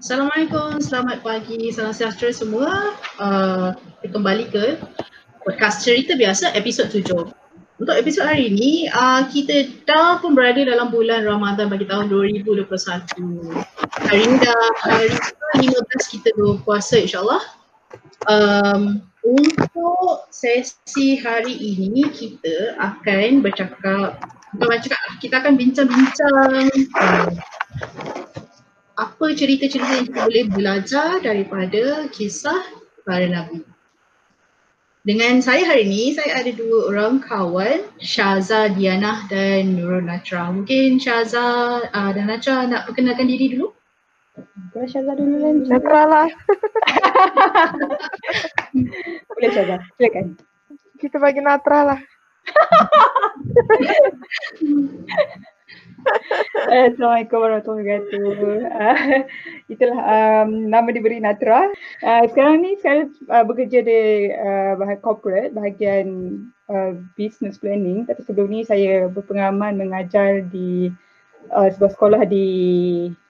Assalamualaikum, selamat pagi, salam sejahtera semua. Uh, kembali ke podcast cerita biasa episod 7. Untuk episod hari ini, uh, kita dah pun berada dalam bulan Ramadan bagi tahun 2021. Hari ini dah hari ke-15 kita berpuasa insyaAllah. Um, untuk sesi hari ini kita akan bercakap, bukan bercakap, kita akan bincang-bincang uh, apa cerita-cerita yang kita boleh belajar daripada kisah para Nabi. Dengan saya hari ini, saya ada dua orang kawan, Syaza Diana dan Nurul Natra. Mungkin Syaza uh, dan Natra nak perkenalkan diri dulu? Boleh Syaza dulu lah. Natra lah. Boleh Syaza, silakan. Kita bagi Natra lah. Assalamualaikum warahmatullahi wabarakatuh. Uh, itulah um, nama diberi Natra. Uh, sekarang ni saya uh, bekerja di uh, bahagian corporate, bahagian uh, business planning. Tapi sebelum ni saya berpengalaman mengajar di uh, sebuah sekolah di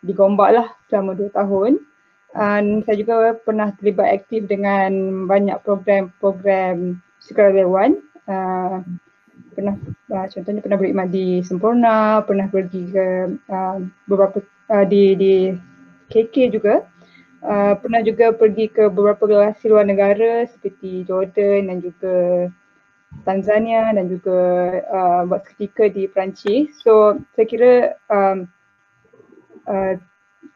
di Gombak lah selama dua tahun. Dan saya juga pernah terlibat aktif dengan banyak program-program sukarelawan. Uh, pernah uh, contohnya pernah berkhidmat di Sempurna, pernah pergi ke uh, beberapa uh, di di KK juga. Uh, pernah juga pergi ke beberapa lokasi luar negara seperti Jordan dan juga Tanzania dan juga uh, buat ketika di Perancis. So saya kira um, uh,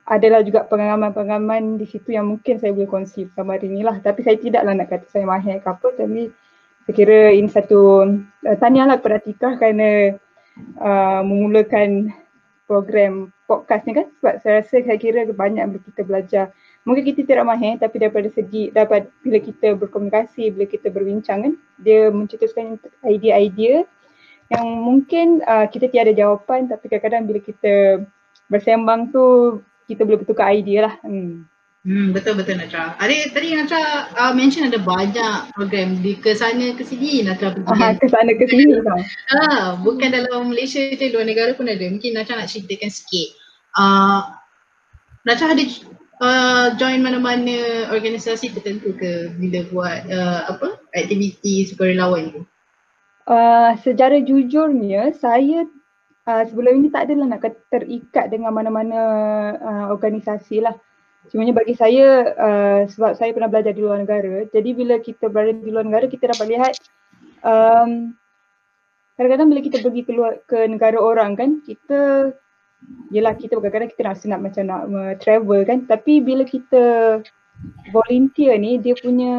adalah juga pengalaman-pengalaman di situ yang mungkin saya boleh kongsi bersama hari inilah. Tapi saya tidaklah nak kata saya mahir ke apa tapi saya kira ini satu uh, tahniahlah kepada Tika kerana uh, memulakan program podcast ni kan. Sebab saya rasa saya kira banyak bila kita belajar. Mungkin kita tidak mahir tapi daripada segi dapat bila kita berkomunikasi bila kita berbincang kan dia mencetuskan idea-idea yang mungkin uh, kita tiada jawapan. Tapi kadang-kadang bila kita bersembang tu kita boleh bertukar idea lah. Hmm. Hmm, betul betul Natra. Ada tadi Natra uh, mention ada banyak program di ke sana ke sini Natra pergi. Ah, ke sana ke sini tau. Ah, bukan dalam Malaysia je luar negara pun ada. Mungkin Natra nak ceritakan sikit. Uh, Natra ada uh, join mana-mana organisasi tertentu ke bila buat uh, apa aktiviti sukarelawan tu? Uh, secara jujurnya saya uh, sebelum ini tak adalah nak terikat dengan mana-mana uh, organisasi lah. Sebenarnya bagi saya uh, sebab saya pernah belajar di luar negara jadi bila kita berada di luar negara kita dapat lihat um, kadang-kadang bila kita pergi keluar ke negara orang kan kita yelah kita kadang-kadang kita nak senap macam nak uh, travel kan tapi bila kita volunteer ni dia punya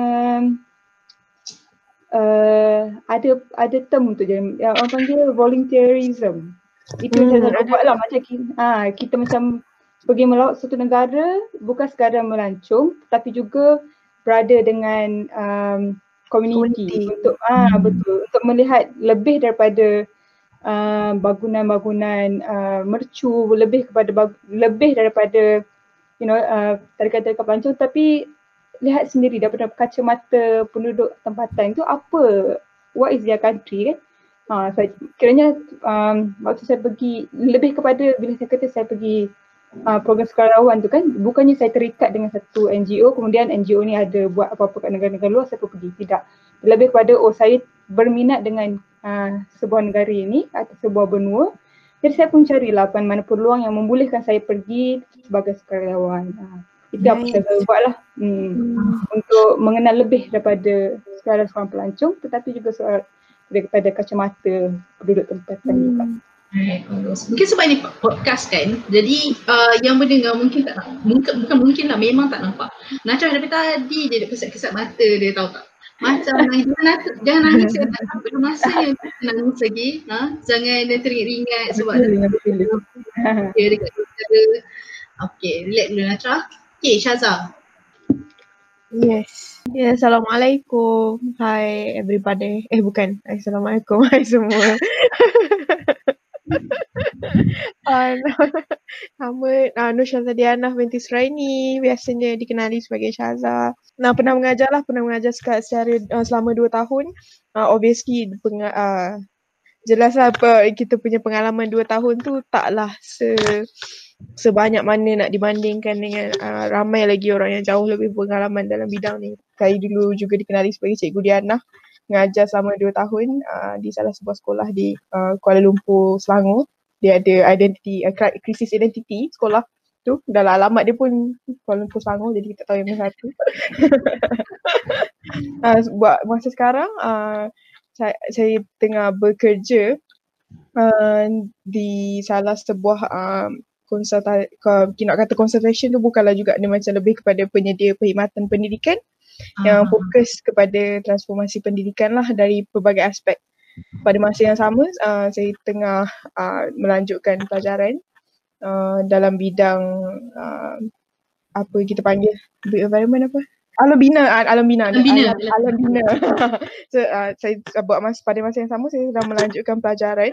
uh, ada ada term untuk jadi yang orang panggil volunteerism. Itu hmm, saya buat lah macam kita, ha, kita macam pergi melawat satu negara bukan sekadar melancong tetapi juga berada dengan um, community, untuk ah hmm. betul. Untuk melihat lebih daripada uh, bangunan-bangunan uh, mercu lebih kepada bag- lebih daripada you know uh, tarikan-tarikan pelancong tapi lihat sendiri daripada kacamata penduduk tempatan itu apa what is their country kan? Ha, saya, kiranya um, waktu saya pergi lebih kepada bila saya kata saya pergi uh, program sukarelawan tu kan bukannya saya terikat dengan satu NGO kemudian NGO ni ada buat apa-apa kat negara-negara luar saya pun pergi tidak lebih kepada oh saya berminat dengan uh, sebuah negara ini atau sebuah benua jadi saya pun carilah apa mana peluang yang membolehkan saya pergi sebagai sukarelawan uh, itu nice. apa saya buat lah hmm. Hmm. untuk mengenal lebih daripada sukarelawan seorang pelancong tetapi juga soal daripada kacamata penduduk tempatan hmm. juga. Mungkin sebab ini podcast kan, jadi uh, yang mendengar mungkin tak nak, mungkin, bukan mungkin lah, memang tak nampak. Nacha dari tadi dia ada kesat-kesat mata dia tahu tak? Macam nangis, jangan, jangan nangis ya, sampai masa yang nangis lagi. Ha? Jangan dia teringat-ingat sebab dia dekat doktor. Okay, relax dulu Nacha. Okay, Syaza. Yes. Yeah, Assalamualaikum. Hi everybody. Eh bukan. Assalamualaikum. Hai semua. uh, nama uh, Nur Syaza Diana binti Suraini biasanya dikenali sebagai Syaza. Nah, pernah mengajar lah, pernah mengajar secara uh, selama dua tahun. Uh, obviously, peng, uh, jelaslah apa kita punya pengalaman dua tahun tu taklah se sebanyak mana nak dibandingkan dengan uh, ramai lagi orang yang jauh lebih pengalaman dalam bidang ni. Saya dulu juga dikenali sebagai Cikgu Diana mengajar selama dua tahun uh, di salah sebuah sekolah di uh, Kuala Lumpur, Selangor. Dia ada identity, uh, krisis identiti sekolah tu. Dalam alamat dia pun Kuala Lumpur, Selangor jadi kita tahu yang mana satu. uh, buat masa sekarang uh, saya, saya tengah bekerja uh, di salah sebuah uh, konsulta nak kata consultation tu bukanlah juga dia macam lebih kepada penyedia perkhidmatan pendidikan yang fokus kepada transformasi pendidikan lah dari pelbagai aspek. Pada masa yang sama uh, saya tengah uh, melanjutkan pelajaran uh, dalam bidang uh, apa kita panggil environment apa? Alam bina, alam bina, alam bina, alam, alam bina. so, uh, saya buat masa pada masa yang sama saya sedang melanjutkan pelajaran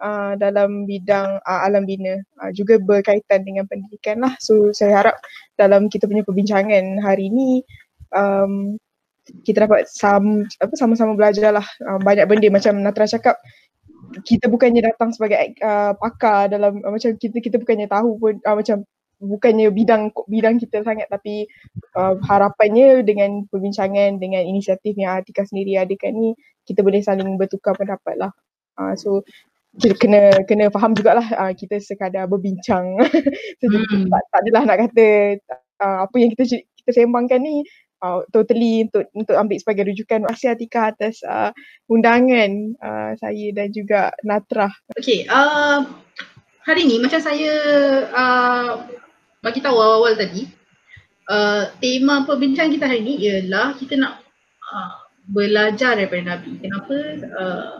uh, dalam bidang uh, alam bina uh, juga berkaitan dengan pendidikan lah. So saya harap dalam kita punya perbincangan hari ini um, kita dapat sam, apa, sama-sama belajar lah uh, banyak benda macam Natra cakap kita bukannya datang sebagai uh, pakar dalam uh, macam kita kita bukannya tahu pun uh, macam bukannya bidang bidang kita sangat tapi uh, harapannya dengan perbincangan dengan inisiatif yang Atika sendiri adakan ni kita boleh saling bertukar pendapat lah. Uh, so kita kena kena faham jugalah uh, kita sekadar berbincang. so, hmm. tak, tak adalah nak kata uh, apa yang kita kita sembangkan ni uh, totally untuk untuk ambil sebagai rujukan. Kasih Atika atas uh, undangan uh, saya dan juga Natra. Okay, uh, hari ni macam saya uh, bagi tahu awal-awal tadi, uh, tema perbincangan kita hari ni ialah kita nak uh, belajar daripada Nabi. Kenapa? Uh,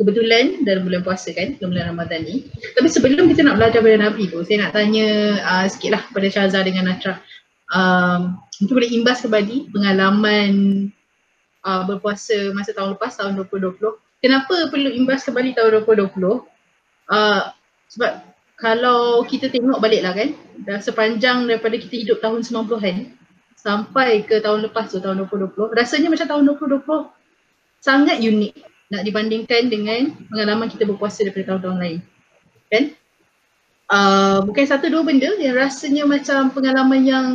kebetulan dalam bulan puasa kan, dalam bulan Ramadan ni. Tapi sebelum kita nak belajar pada Nabi tu, saya nak tanya uh, sikit lah pada Syaza dengan Natra. Um, mungkin boleh imbas kembali pengalaman uh, berpuasa masa tahun lepas, tahun 2020. Kenapa perlu imbas kembali tahun 2020? Uh, sebab kalau kita tengok balik lah kan, dah sepanjang daripada kita hidup tahun 90-an sampai ke tahun lepas tu, tahun 2020, rasanya macam tahun 2020 sangat unik nak dibandingkan dengan pengalaman kita berpuasa daripada tahun-tahun lain. Kan? Bukan satu dua benda yang rasanya macam pengalaman yang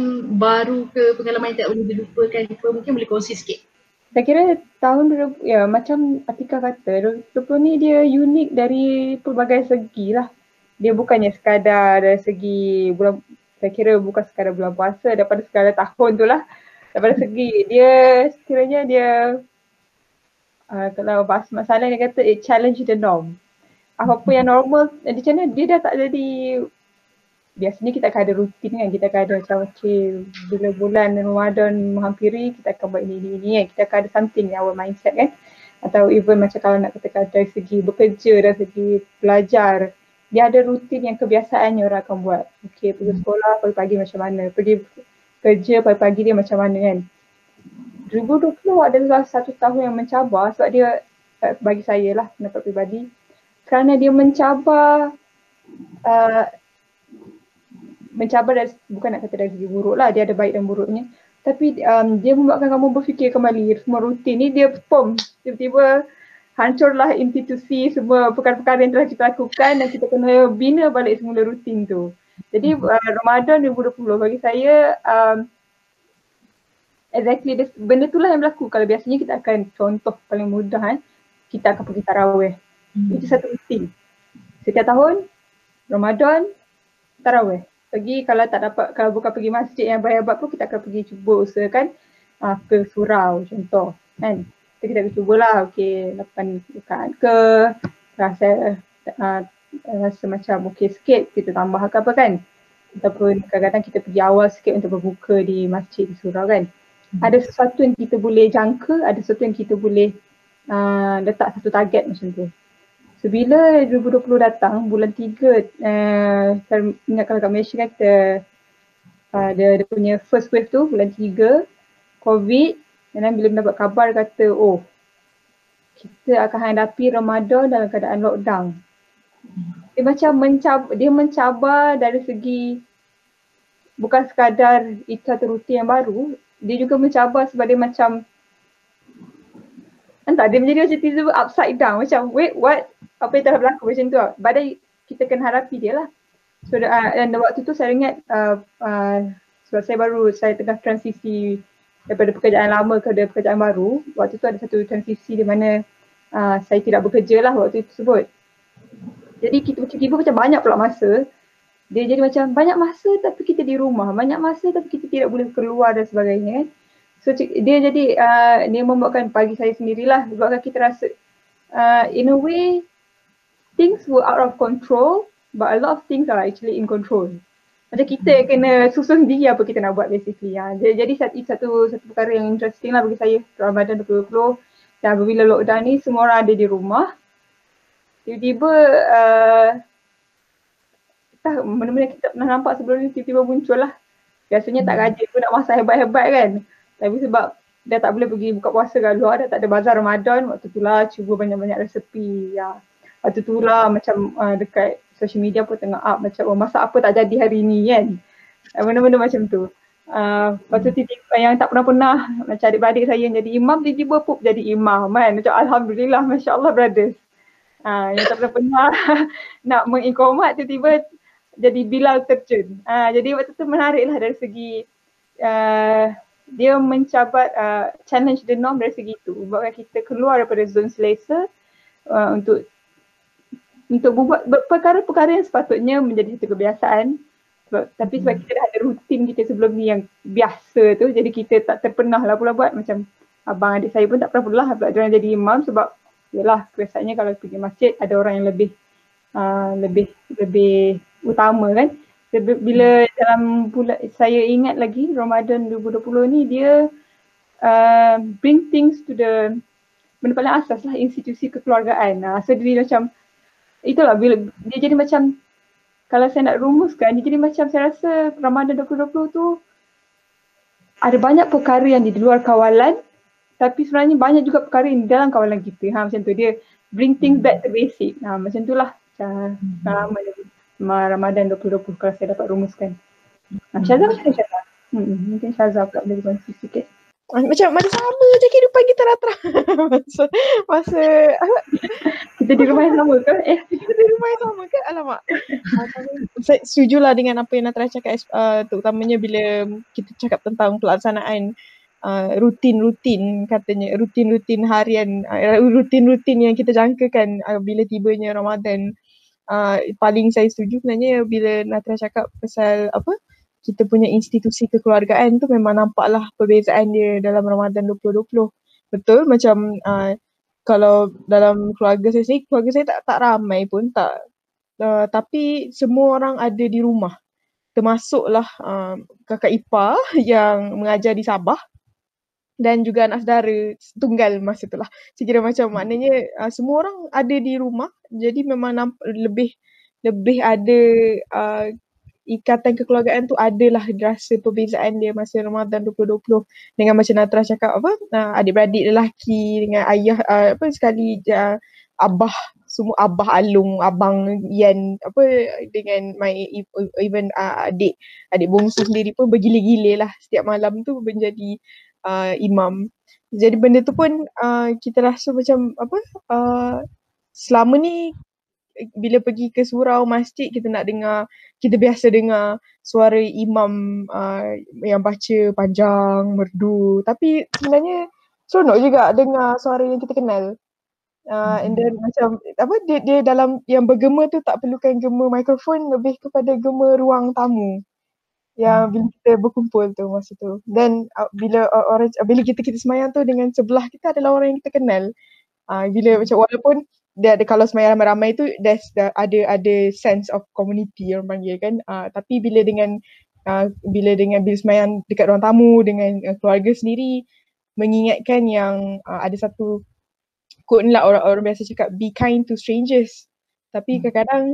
baru ke pengalaman yang tak boleh dilupakan ke mungkin boleh kongsi sikit. Saya kira tahun 2000, ya macam Atika kata, 2020 ni dia unik dari pelbagai segi lah. Dia bukannya sekadar dari segi bulan, saya kira bukan sekadar bulan puasa daripada sekadar tahun tu lah. Daripada segi dia sekiranya dia uh, kalau bahas masalah dia kata it challenge the norm. Apa-apa yang normal di sana dia dah tak jadi biasanya kita akan ada rutin kan? Kita akan ada macam okay bila bulan Ramadan menghampiri kita akan buat ini ini ini kan? Kita akan ada something in our mindset kan? Atau even macam kalau nak katakan dari segi bekerja dari segi belajar dia ada rutin yang kebiasaannya orang akan buat. Okay pergi sekolah pagi-pagi macam mana? Pergi kerja pagi-pagi dia macam mana kan? 2020 adalah satu tahun yang mencabar sebab dia eh, bagi saya lah pendapat pribadi kerana dia mencabar uh, mencabar dari, bukan nak kata dari segi buruk lah dia ada baik dan buruknya. Tapi um, dia membuatkan kamu berfikir kembali. Semua rutin ni dia pom tiba-tiba hancurlah institusi semua perkara-perkara yang telah kita lakukan dan kita kena bina balik semula rutin tu. Jadi uh, Ramadan 2020 bagi saya um, exactly this, benda itulah yang berlaku. Kalau biasanya kita akan contoh paling mudah kan kita akan pergi tarawih hmm. Itu satu rutin setiap tahun Ramadan tarawih. Pergi kalau tak dapat kalau bukan pergi masjid yang bayar pun kita akan pergi cuba usahakan uh, ke surau contoh kan. So, kita akan cubalah okey lapan dekat ke rasa uh, rasa macam okey sikit kita tambah ke apa kan. Ataupun kadang-kadang kita pergi awal sikit untuk berbuka di masjid di surau kan. Hmm. ada sesuatu yang kita boleh jangka, ada sesuatu yang kita boleh uh, letak satu target macam tu. So bila 2020 datang, bulan 3, uh, saya ingat kalau kat Malaysia kan kita uh, dia, dia punya first wave tu bulan 3, COVID dan bila mendapat kabar kata oh kita akan hadapi Ramadan dalam keadaan lockdown. Dia macam mencabar, dia mencabar dari segi bukan sekadar itu satu rutin yang baru, dia juga mencabar sebab dia macam entah dia menjadi macam tiba upside down macam wait what apa yang telah berlaku macam tu lah. Badai kita kena hadapi dia lah. So uh, dan waktu tu saya ingat uh, uh, sebab saya baru saya tengah transisi daripada pekerjaan lama ke pekerjaan baru. Waktu tu ada satu transisi di mana uh, saya tidak bekerja lah waktu itu tersebut. Jadi kita tiba-tiba macam banyak pula masa. Dia jadi macam banyak masa tapi kita di rumah. Banyak masa tapi kita tidak boleh keluar dan sebagainya. So dia jadi uh, dia membuatkan pagi saya sendirilah sebabkan kita rasa uh, in a way things were out of control but a lot of things are actually in control. Macam kita kena susun sendiri apa kita nak buat basically. Ya. Jadi satu, satu satu perkara yang interesting lah bagi saya Ramadan 2020 dan apabila lockdown ni semua orang ada di rumah. Tiba-tiba uh, tak mana-mana kita pernah nampak sebelum ni tiba-tiba muncul lah. Biasanya tak rajin pun nak masak hebat-hebat kan. Tapi sebab dah tak boleh pergi buka puasa kat luar, dah tak ada bazar Ramadan, waktu tu lah cuba banyak-banyak resepi. Ya. Waktu tu lah macam uh, dekat social media pun tengah up macam oh masak apa tak jadi hari ni kan. Uh, benda-benda macam tu. Uh, lepas tu tiba-tiba yang tak pernah-pernah macam adik-beradik saya yang jadi imam tiba-tiba pun jadi imam kan. Macam Alhamdulillah Masya Allah brothers. Uh, yang tak pernah-pernah nak mengikomat tiba-tiba jadi Bilal terjun. Uh, jadi waktu tu menarik lah dari segi uh, dia mencabat uh, challenge the norm dari segi itu sebab kita keluar daripada zon selesa uh, untuk untuk buat perkara-perkara yang sepatutnya menjadi satu kebiasaan. Sebab, tapi sebab hmm. kita dah ada rutin kita sebelum ni yang biasa tu jadi kita tak terpenah lah pula buat. Macam abang adik saya pun tak pernah pula pula jadi imam sebab yelah kebiasaannya kalau pergi masjid ada orang yang lebih uh, lebih lebih utama kan bila dalam bulan saya ingat lagi Ramadan 2020 ni dia uh, bring things to the benda paling asas lah institusi kekeluargaan. Uh, so dia macam itulah bila dia jadi macam kalau saya nak rumuskan dia jadi macam saya rasa Ramadan 2020 tu ada banyak perkara yang di luar kawalan tapi sebenarnya banyak juga perkara yang di dalam kawalan kita. Ha macam tu dia bring things back to basic. Ha macam tu lah. Macam lama hmm. Ramadan 2020 kalau saya dapat rumuskan. Hmm. Syazah macam Syazah? Hmm, mungkin Syazah pula boleh kongsi sikit. Macam mana sama je kehidupan kita rata masa, masa kita di rumah yang sama ke? Eh, kita di rumah yang sama ke? Alamak. saya setuju lah dengan apa yang Natra cakap uh, terutamanya bila kita cakap tentang pelaksanaan uh, rutin-rutin katanya rutin-rutin harian uh, rutin-rutin yang kita jangkakan uh, bila tibanya Ramadan uh, paling saya setuju sebenarnya bila Natra cakap pasal apa kita punya institusi kekeluargaan tu memang nampaklah perbezaan dia dalam Ramadan 2020. Betul macam uh, kalau dalam keluarga saya sendiri, keluarga saya tak tak ramai pun tak uh, tapi semua orang ada di rumah. Termasuklah uh, kakak ipar yang mengajar di Sabah dan juga anak saudara tunggal masa tu lah. Saya kira macam maknanya uh, semua orang ada di rumah jadi memang nampak lebih lebih ada uh, ikatan kekeluargaan tu adalah rasa perbezaan dia masa Ramadan 2020 dengan macam Natra cakap apa uh, adik-beradik lelaki dengan ayah uh, apa sekali uh, abah semua abah alung abang Yan apa dengan my even uh, adik adik bongsu sendiri pun bergila-gila lah setiap malam tu menjadi uh, imam. Jadi benda tu pun uh, kita rasa macam apa uh, selama ni bila pergi ke surau masjid kita nak dengar kita biasa dengar suara imam uh, yang baca panjang merdu. Tapi sebenarnya seronok juga dengar suara yang kita kenal. Uh, and then macam apa dia, dia dalam yang bergema tu tak perlukan gema mikrofon lebih kepada gema ruang tamu. Yang hmm. bila kita berkumpul tu masa tu. Dan uh, bila uh, orang uh, bila kita kita semayang tu dengan sebelah kita adalah orang yang kita kenal. Uh, bila macam walaupun dia ada kalau semayang ramai-ramai tu there's the, ada ada sense of community orang panggil kan. Uh, tapi bila dengan uh, bila dengan bila semayang dekat ruang tamu dengan uh, keluarga sendiri mengingatkan yang uh, ada satu quote lah orang orang biasa cakap be kind to strangers. Tapi hmm. kadang-kadang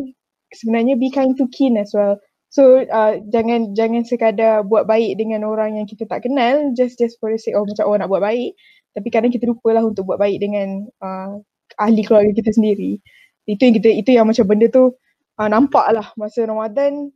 sebenarnya be kind to kin as well. So uh, jangan jangan sekadar buat baik dengan orang yang kita tak kenal just just for the sake of macam oh nak buat baik. Tapi kadang kita lupa lah untuk buat baik dengan uh, ahli keluarga kita sendiri. Itu yang kita itu yang macam benda tu uh, nampak lah masa Ramadan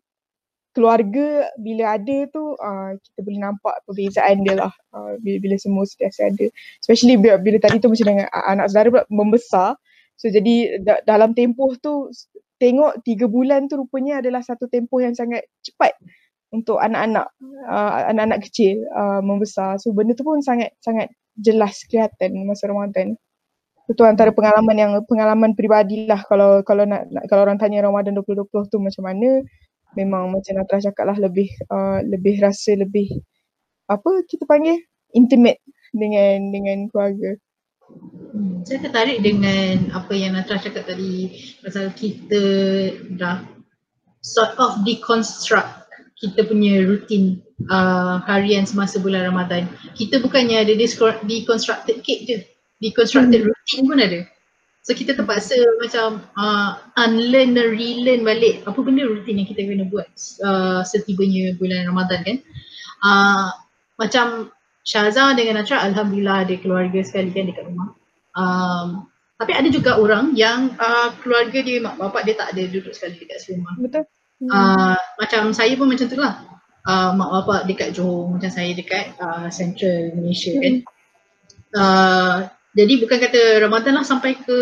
keluarga bila ada tu uh, kita boleh nampak perbezaan dia lah uh, bila, bila semua sentiasa ada. Especially bila, bila tadi tu macam dengan anak saudara pula membesar So jadi da- dalam tempoh tu tengok tiga bulan tu rupanya adalah satu tempoh yang sangat cepat untuk anak-anak uh, anak-anak kecil uh, membesar. So benda tu pun sangat sangat jelas kelihatan masa Ramadan. Itu antara pengalaman yang pengalaman peribadilah kalau kalau nak, nak kalau orang tanya Ramadan 2020 tu macam mana memang macam Natra cakap lah lebih uh, lebih rasa lebih apa kita panggil intimate dengan dengan keluarga. Hmm, saya tertarik dengan apa yang Natra cakap tadi pasal kita dah sort of deconstruct kita punya rutin uh, harian semasa bulan Ramadan. Kita bukannya ada deconstructed cake je deconstructed hmm. routine pun ada. So kita terpaksa macam uh, unlearn dan relearn balik apa benda rutin yang kita kena buat uh, setibanya bulan Ramadan kan. Uh, macam Syaza dengan Natra Alhamdulillah ada keluarga sekali kan dekat rumah. Um, tapi ada juga orang yang uh, keluarga dia, mak bapak dia tak ada duduk sekali dekat rumah. Betul. Hmm. Uh, macam saya pun macam tu lah. Uh, mak bapak dekat Johor, macam saya dekat uh, Central Malaysia kan. hmm. kan. Uh, jadi bukan kata Ramadan lah sampai ke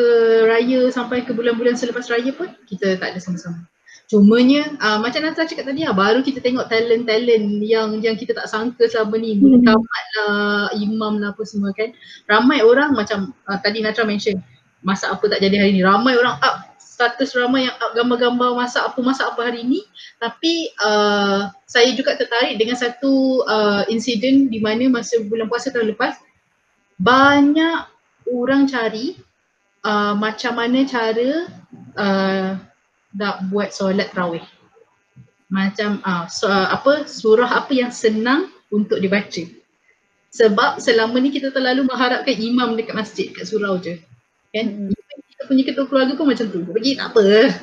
raya, sampai ke bulan-bulan selepas raya pun kita tak ada sama-sama. Cumanya uh, macam Nata cakap tadi lah, baru kita tengok talent-talent yang yang kita tak sangka selama ni. Hmm. lah, imam lah apa semua kan. Ramai orang macam uh, tadi Natra mention, masak apa tak jadi hari ni. Ramai orang up status ramai yang up gambar-gambar masak apa masak apa hari ni. Tapi uh, saya juga tertarik dengan satu uh, insiden di mana masa bulan puasa tahun lepas banyak orang cari uh, macam mana cara uh, nak buat solat tarawih. Macam uh, so, uh, apa surah apa yang senang untuk dibaca. Sebab selama ni kita terlalu mengharapkan imam dekat masjid kat surau je. Kan? Hmm. Kita punya ketua keluarga pun macam tu. Pergi tak apa.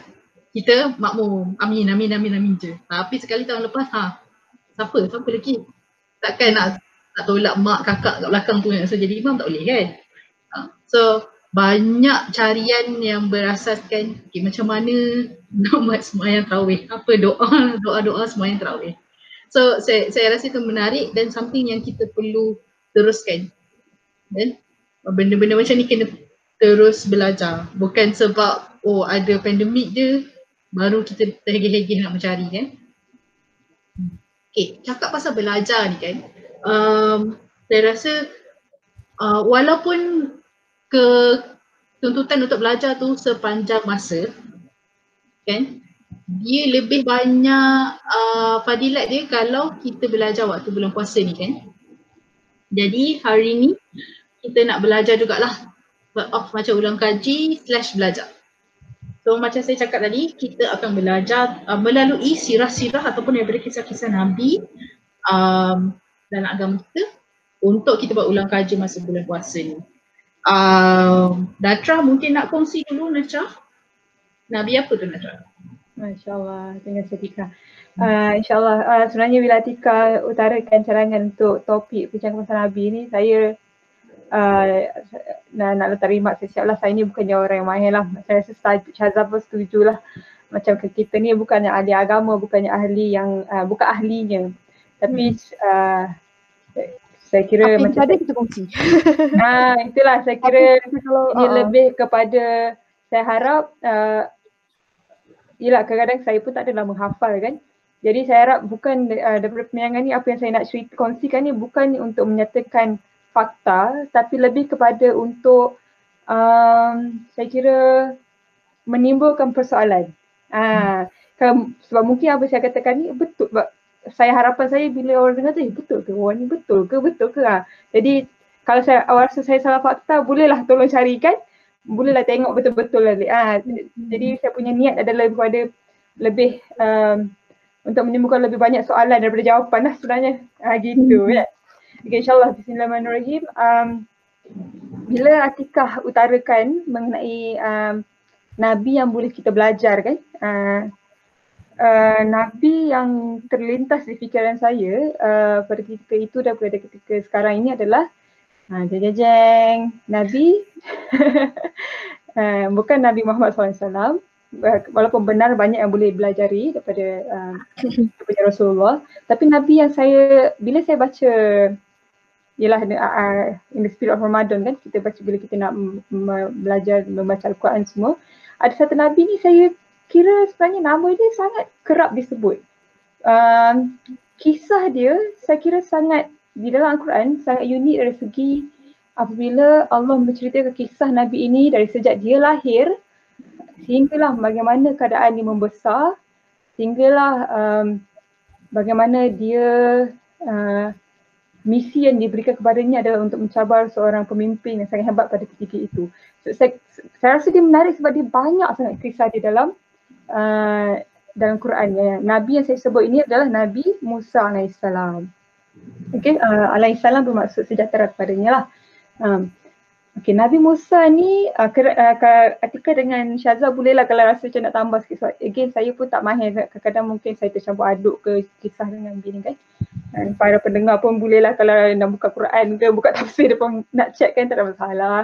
Kita makmum. Amin, amin, amin, amin je. Tapi sekali tahun lepas, ha, siapa? Siapa lagi? Takkan nak tak tolak mak kakak kat belakang tu yang so jadi imam tak boleh kan? So banyak carian yang berasaskan okay, macam mana nak buat semayang terawih. Apa doa, doa-doa semayang terawih. So saya, saya rasa itu menarik dan something yang kita perlu teruskan. Dan benda-benda macam ni kena terus belajar. Bukan sebab oh ada pandemik je baru kita terhegeh-hegeh nak mencari kan. Okay, cakap pasal belajar ni kan. Um, saya rasa uh, walaupun ke tuntutan untuk belajar tu sepanjang masa kan? Dia lebih banyak uh, fadilat dia kalau kita belajar waktu bulan puasa ni kan? Jadi hari ni kita nak belajar jugalah off macam ulang kaji slash belajar. So macam saya cakap tadi kita akan belajar uh, melalui sirah-sirah ataupun daripada kisah-kisah Nabi um, dalam agama kita untuk kita buat ulang kaji masa bulan puasa ni Uh, Natra mungkin nak kongsi dulu Natra. Nabi apa tu Natra? MasyaAllah, dengan Setika. Uh, InsyaAllah, uh, sebenarnya bila Tika utarakan cadangan untuk topik bincang pasal Nabi ni, saya uh, nak, nak letak rimak siap lah. Saya ni bukannya orang yang mahir lah. Saya rasa Syazab pun setuju lah. Macam kita ni bukannya ahli agama, bukannya ahli yang, uh, bukan ahlinya. Tapi hmm. uh, saya kira Apa macam ada kita kongsi. Ha, itulah saya kira kalau, ini uh, lebih kepada saya harap uh, Yelah kadang-kadang saya pun tak adalah menghafal kan. Jadi saya harap bukan uh, daripada penyayangkan ni apa yang saya nak cerita, kongsikan ni bukan untuk menyatakan fakta tapi lebih kepada untuk um, saya kira menimbulkan persoalan. Ah, uh, sebab mungkin apa saya katakan ni betul saya harapan saya bila orang dengar tu, eh, betul ke orang ni betul ke betul ke ha. Jadi kalau saya awal rasa saya salah fakta, bolehlah tolong carikan. Bolehlah tengok betul-betul lah. Ha. Jadi saya punya niat adalah kepada lebih um, untuk menimbulkan lebih banyak soalan daripada jawapan lah sebenarnya. Ha, gitu ya. Okay, InsyaAllah Bismillahirrahmanirrahim. Um, bila Atikah utarakan mengenai um, Nabi yang boleh kita belajar kan. Uh, uh, Nabi yang terlintas di fikiran saya uh, pada ketika itu dan pada ketika sekarang ini adalah uh, jeng jeng Nabi. Uh, bukan Nabi Muhammad SAW walaupun benar banyak yang boleh belajari daripada uh, daripada Rasulullah. Tapi Nabi yang saya bila saya baca ialah in the spirit of Ramadan kan kita baca bila kita nak m- belajar membaca Al-Quran semua ada satu nabi ni saya kira sebenarnya nama dia sangat kerap disebut uh, kisah dia saya kira sangat di dalam Al-Quran sangat unik dari segi apabila Allah menceritakan kisah Nabi ini dari sejak dia lahir sehinggalah bagaimana keadaan dia membesar sehinggalah um, bagaimana dia uh, misi yang diberikan kepadanya adalah untuk mencabar seorang pemimpin yang sangat hebat pada ketika itu. So, saya, saya rasa dia menarik sebab dia banyak sangat kisah di dalam uh, dalam Quran. Ya. Nabi yang saya sebut ini adalah Nabi Musa AS. Okay, uh, alaihissalam bermaksud sejahtera kepadanya lah. Um, Okay, Nabi Musa ni uh, uh, ketika dengan Syaza bolehlah kalau rasa macam nak tambah sikit sebab again saya pun tak mahir kadang-kadang mungkin saya tercampur aduk ke kisah dengan Nabi ni kan. Dan para pendengar pun bolehlah kalau nak buka Quran ke buka tafsir depan nak check kan tak ada masalah.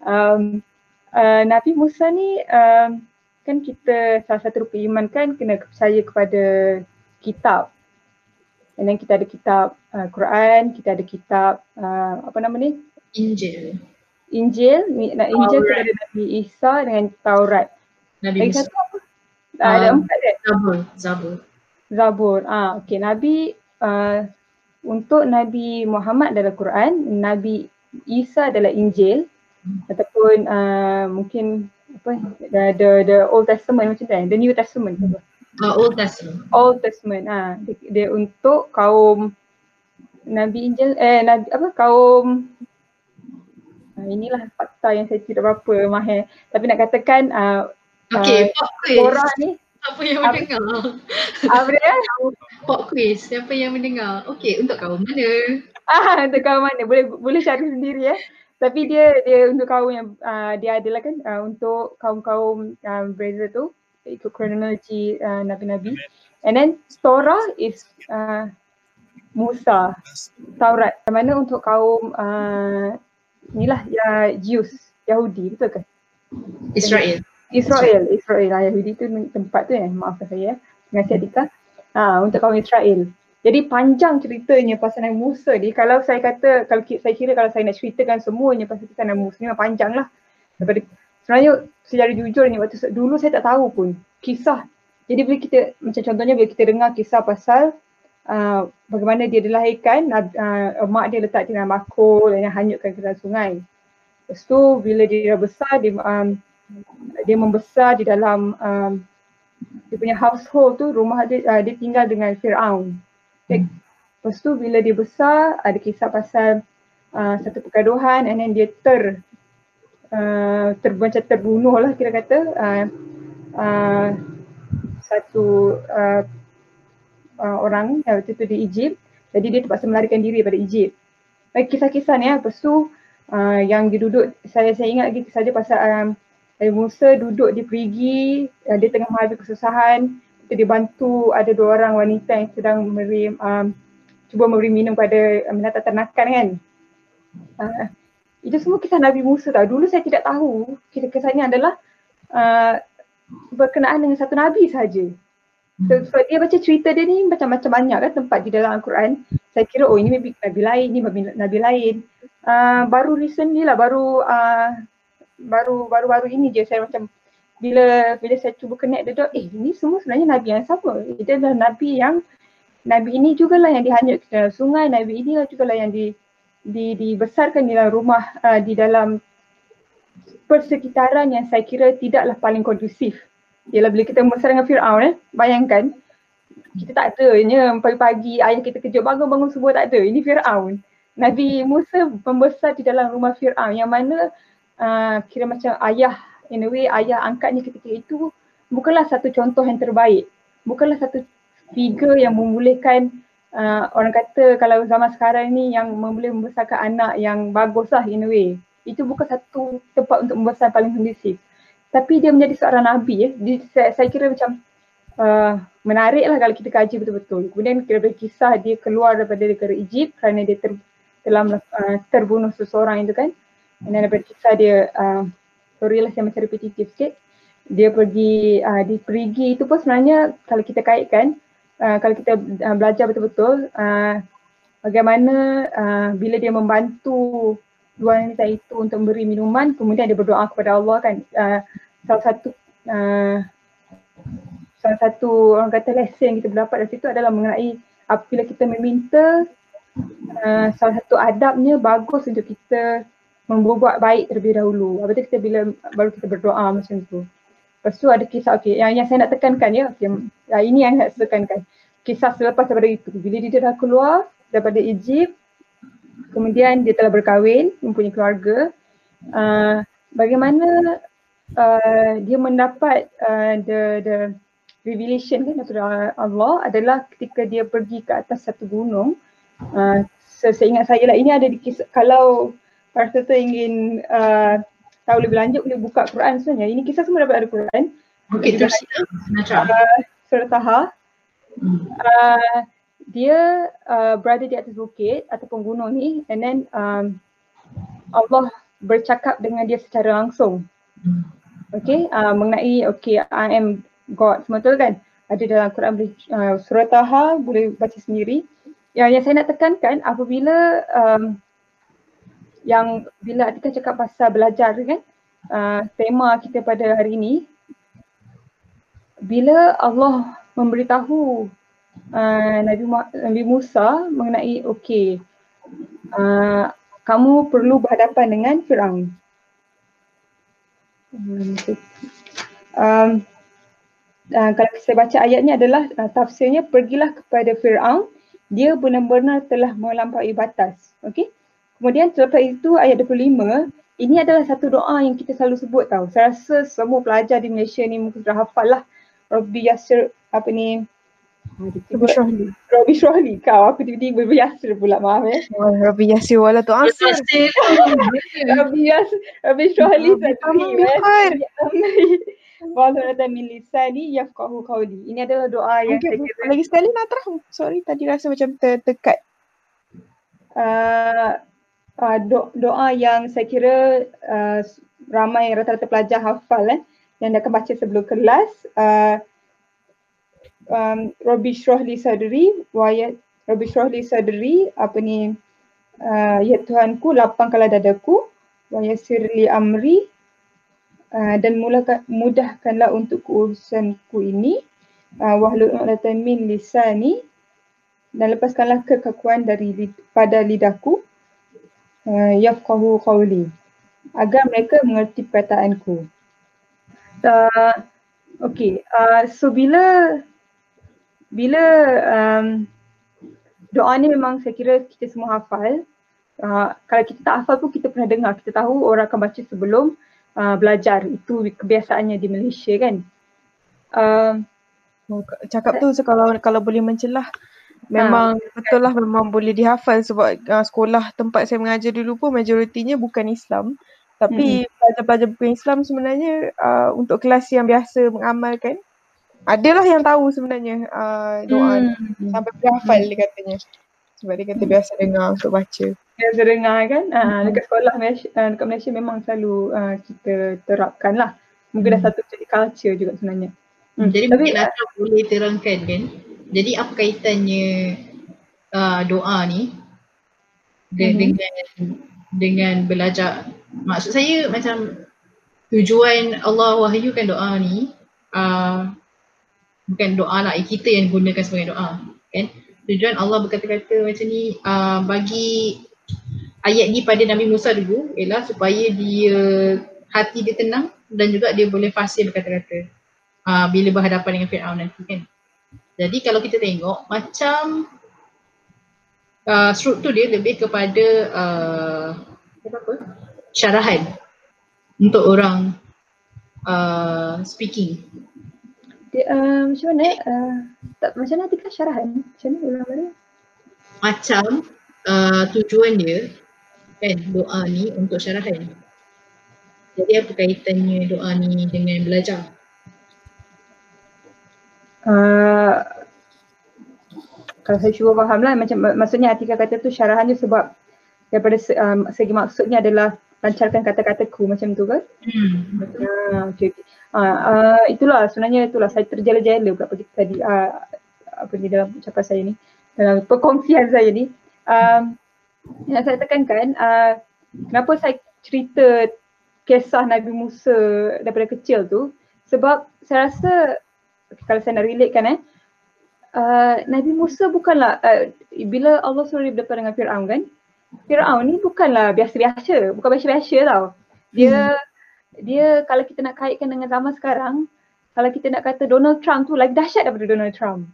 Um, uh, Nabi Musa ni um, kan kita salah satu rukun iman kan kena percaya kepada kitab. And then kita ada kitab uh, Quran, kita ada kitab uh, apa nama ni? Injil. Injil, nak Injil kita ada Nabi Isa dengan Taurat. Nabi Lagi Musa. satu apa? Uh, ada Um, empat kan? Zabur. Zabur. Zabur. Ah, okey. Nabi uh, untuk Nabi Muhammad adalah Quran, Nabi Isa adalah Injil ataupun uh, mungkin apa the, the the Old Testament macam tu kan? The New Testament apa? Uh, Old Testament. Old Testament. Ah, dia, dia untuk kaum Nabi Injil eh Nabi apa kaum Ah, inilah fakta yang saya tidak berapa mahir. Tapi nak katakan uh, Okay, pop quiz. Torah ni Siapa yang Apa- mendengar? apa dia? Pop quiz. Siapa yang mendengar? Okay, untuk kaum mana? Ah, untuk kaum mana? Boleh boleh cari sendiri ya. Tapi dia dia untuk kaum yang uh, dia adalah kan uh, untuk kaum-kaum uh, Brazil tu ikut kronologi uh, nabi-nabi. And then Torah is uh, Musa, Taurat. Yang mana untuk kaum uh, inilah ya Jews, Yahudi, betul ke? Israel. Israel, Israel. Ah, Yahudi tu tempat tu eh. Maafkan saya. Dengan si Adika. Ha, untuk kaum Israel. Jadi panjang ceritanya pasal Nabi Musa ni. Kalau saya kata, kalau saya kira kalau saya nak ceritakan semuanya pasal kisah Nabi Musa ni memang panjang lah. Daripada, sebenarnya secara jujurnya waktu se- dulu saya tak tahu pun kisah. Jadi bila kita, macam contohnya bila kita dengar kisah pasal uh, bagaimana dia dilahirkan, uh, mak dia letak dia dalam makul dan hanyutkan ke dalam sungai. Lepas tu bila dia dah besar, dia um, dia membesar di dalam um, dia punya household tu rumah dia uh, dia tinggal dengan Firaun. Okay. Lepas tu bila dia besar ada kisah pasal uh, satu pergaduhan and then dia ter uh, ter macam terbunuh lah kira kata uh, uh, satu uh, uh, orang yang waktu tu di Egypt jadi dia terpaksa melarikan diri daripada Egypt. Baik kisah-kisah ni lepas tu uh, yang dia duduk saya saya ingat lagi dia pasal um, Musa duduk di perigi, uh, dia tengah menghadapi kesusahan, dia bantu ada dua orang wanita yang sedang memberi um, cuba memberi minum pada um, binatang ternakan kan. Uh, itu semua kisah Nabi Musa tau. Dulu saya tidak tahu kisah-kisahnya adalah uh, berkenaan dengan satu Nabi sahaja. So, sebab dia baca cerita dia ni macam-macam banyak kan tempat di dalam Al-Quran. Saya kira oh ini Nabi, Nabi lain, ini Nabi, lain. Uh, baru recently lah, baru uh, baru baru-baru ini je saya macam bila bila saya cuba connect dia tu, eh ini semua sebenarnya Nabi yang sama. Dia adalah Nabi yang Nabi ini jugalah yang dihanyut ke dalam sungai, Nabi inilah jugalah yang di, di dibesarkan di dalam rumah uh, di dalam persekitaran yang saya kira tidaklah paling kondusif. Ialah bila kita membesar dengan Fir'aun eh, bayangkan kita tak ada nya pagi-pagi ayah kita kejut bangun-bangun semua tak ada. Ini Fir'aun. Nabi Musa membesar di dalam rumah Fir'aun yang mana uh, kira macam ayah in a way ayah angkatnya ketika itu bukanlah satu contoh yang terbaik. Bukanlah satu figure yang membolehkan uh, orang kata kalau zaman sekarang ni yang boleh membesarkan anak yang bagus lah in a way. Itu bukan satu tempat untuk membesar paling kondusif. Tapi dia menjadi seorang Nabi ya. Dia, saya, saya kira macam uh, menarik lah kalau kita kaji betul-betul. Kemudian kira kisah dia keluar daripada negara Egypt kerana dia ter, telah uh, terbunuh seseorang itu kan. Dan daripada kisah dia, uh, sorry lah saya macam repetitif sikit. Dia pergi, uh, di perigi itu pun sebenarnya kalau kita kaitkan, uh, kalau kita uh, belajar betul-betul, uh, bagaimana uh, bila dia membantu dua wanita itu untuk memberi minuman kemudian dia berdoa kepada Allah kan uh, salah satu uh, salah satu orang kata lesson yang kita dapat dari situ adalah mengenai apabila kita meminta uh, salah satu adabnya bagus untuk kita membuat baik terlebih dahulu. Lepas tu kita bila baru kita berdoa macam tu. Lepas tu ada kisah, okay, yang, yang saya nak tekankan ya, okay, ya ini yang saya nak tekankan. Kisah selepas daripada itu, bila dia dah keluar daripada Egypt, kemudian dia telah berkahwin, mempunyai keluarga, uh, bagaimana uh, dia mendapat uh, the the revelation kan daripada Allah adalah ketika dia pergi ke atas satu gunung. Uh, seingat saya lah ini ada di kisah, kalau para peserta ingin uh, tahu lebih lanjut boleh buka Quran sebenarnya. Ini kisah semua dapat ada Quran. Bukit Tersia. Uh, Surah Taha. Uh, dia uh, berada di atas bukit ataupun gunung ni and then um, Allah bercakap dengan dia secara langsung. Okay, uh, mengenai okay I am God semua tu kan ada dalam Quran uh, surah Taha boleh baca sendiri. Yang, yang saya nak tekankan apabila um, yang bila Atika cakap pasal belajar kan uh, tema kita pada hari ini bila Allah memberitahu uh, Nabi, Nabi Musa mengenai okey uh, kamu perlu berhadapan dengan Firaun. Um, um, uh, kalau saya baca ayatnya adalah uh, tafsirnya pergilah kepada Firaun dia benar-benar telah melampaui batas. Okey. Kemudian selepas itu ayat 25, ini adalah satu doa yang kita selalu sebut tau. Saya rasa semua pelajar di Malaysia ni mungkin sudah hafal lah. Rabbi Yasir, apa ni? Rabbi Syrohli. Rabbi Syrohli kau, aku tiba-tiba Rabbi Yasir pula, maaf eh. Oh, Rabbi Yasir wala tu asal. Rabbi Yasir, Rabbi Syrohli satu eh. Walau min lisani yafqahu qawli. Ini adalah doa yang okay, saya kira. Lagi sekali nak terang. Sorry tadi rasa macam tertekat. Uh, uh, do- doa yang saya kira uh, ramai rata-rata pelajar hafal eh, yang akan baca sebelum kelas. Uh, um, Rabbi Shrah li sadri, Rabbi Shrah li sadri, apa ni, uh, ya Tuhanku lapangkanlah dadaku, wayasir li amri, uh, dan mulakan, mudahkanlah untuk urusanku ini, uh, wahlul uqdatan min lisani, dan lepaskanlah kekakuan dari pada lidahku, uh, yafqahu qawli agar mereka mengerti perkataanku. Uh, okay, uh, so bila bila um, doa ni memang saya kira kita semua hafal. Uh, kalau kita tak hafal pun kita pernah dengar, kita tahu orang akan baca sebelum uh, belajar. Itu kebiasaannya di Malaysia kan. Uh, cakap tu so kalau kalau boleh mencelah Memang ha. betul lah memang boleh dihafal sebab uh, sekolah tempat saya mengajar dulu pun majoritinya bukan Islam. Tapi hmm. pelajar-pelajar bukan Islam sebenarnya uh, untuk kelas yang biasa mengamalkan adalah yang tahu sebenarnya uh, doa hmm. sampai berhafal hmm. dia katanya. Sebab dia kata biasa dengar untuk baca. Biasa dengar kan. Uh, dekat sekolah Malaysia, uh, dekat Malaysia memang selalu uh, kita terapkan lah. Mungkin hmm. dah satu jadi culture juga sebenarnya. Hmm. Jadi Tapi, mungkin boleh terangkan kan jadi apa kaitannya uh, doa ni? De- mm-hmm. dengan dengan belajar. Maksud saya macam tujuan Allah wahyukan doa ni uh, bukan doa lah kita yang gunakan sebagai doa kan? Tujuan Allah berkata-kata macam ni uh, bagi ayat ni pada Nabi Musa dulu ialah supaya dia hati dia tenang dan juga dia boleh fasih berkata-kata uh, bila berhadapan dengan Fir'aun nanti kan jadi kalau kita tengok macam uh, struktur dia lebih kepada uh, apa? syarahan untuk orang uh, speaking. Dia, uh, macam mana? Uh, tak, macam mana Atika syarahan? Macam mana ulang balik? Macam uh, tujuan dia kan doa ni untuk syarahan. Jadi apa kaitannya doa ni dengan belajar? Uh, kalau saya cuba faham lah macam maksudnya Atika kata tu syarahannya sebab daripada um, segi maksudnya adalah lancarkan kata-kataku macam tu kan? Hmm. Uh, okay, okay. Uh, uh, itulah sebenarnya itulah saya terjela-jela pula pergi tadi uh, apa ni dalam ucapan saya ni dalam perkongsian saya ni um, yang saya tekankan uh, kenapa saya cerita kisah Nabi Musa daripada kecil tu sebab saya rasa kalau saya nak relate kan eh uh, Nabi Musa bukanlah uh, bila Allah suruh dia berdepan dengan Fir'aun kan Fir'aun ni bukanlah biasa-biasa, bukan biasa-biasa tau. Dia hmm. dia kalau kita nak kaitkan dengan zaman sekarang, kalau kita nak kata Donald Trump tu lagi dahsyat daripada Donald Trump.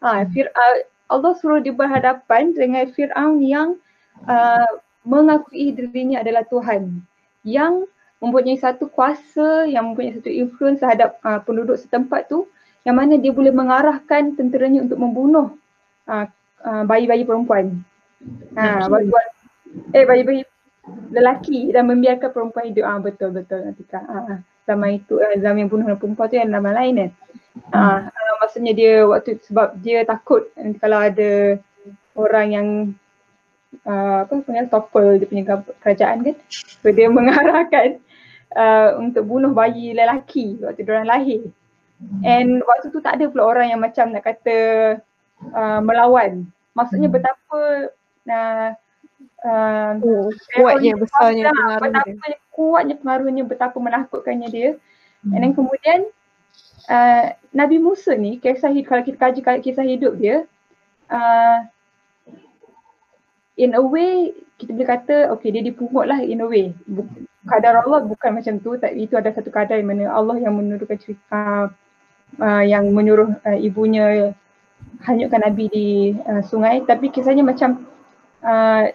Ha, hmm. Fir, uh, Allah suruh dia berhadapan dengan Fir'aun yang uh, mengakui dirinya adalah Tuhan. Yang mempunyai satu kuasa, yang mempunyai satu influence terhadap uh, penduduk setempat tu yang mana dia boleh mengarahkan tenteranya untuk membunuh uh, uh, bayi-bayi perempuan. Ha, buat eh bayi-bayi lelaki dan membiarkan perempuan hidup. Ah betul betul nanti kak. Ah, zaman itu eh, zaman yang bunuh perempuan tu yang nama lain kan. Ah, ah maksudnya dia waktu sebab dia takut nanti kalau ada orang yang uh, apa punya topple dia punya kerajaan kan. So dia mengarahkan uh, untuk bunuh bayi lelaki waktu dia orang lahir. And waktu tu tak ada pula orang yang macam nak kata uh, melawan. Maksudnya hmm. betapa uh, uh, oh, kuatnya besarnya pengaruhnya. Betapa kuatnya pengaruhnya betapa menakutkannya dia. Hmm. And then kemudian uh, Nabi Musa ni kisah hidup, kalau kita kaji kisah hidup dia uh, in a way kita boleh kata okay dia dipungut lah in a way. Kadar Allah bukan macam tu tapi itu ada satu kadar yang mana Allah yang menurunkan cerita uh, yang menyuruh uh, ibunya hanyutkan Nabi di uh, sungai. Tapi kisahnya macam uh,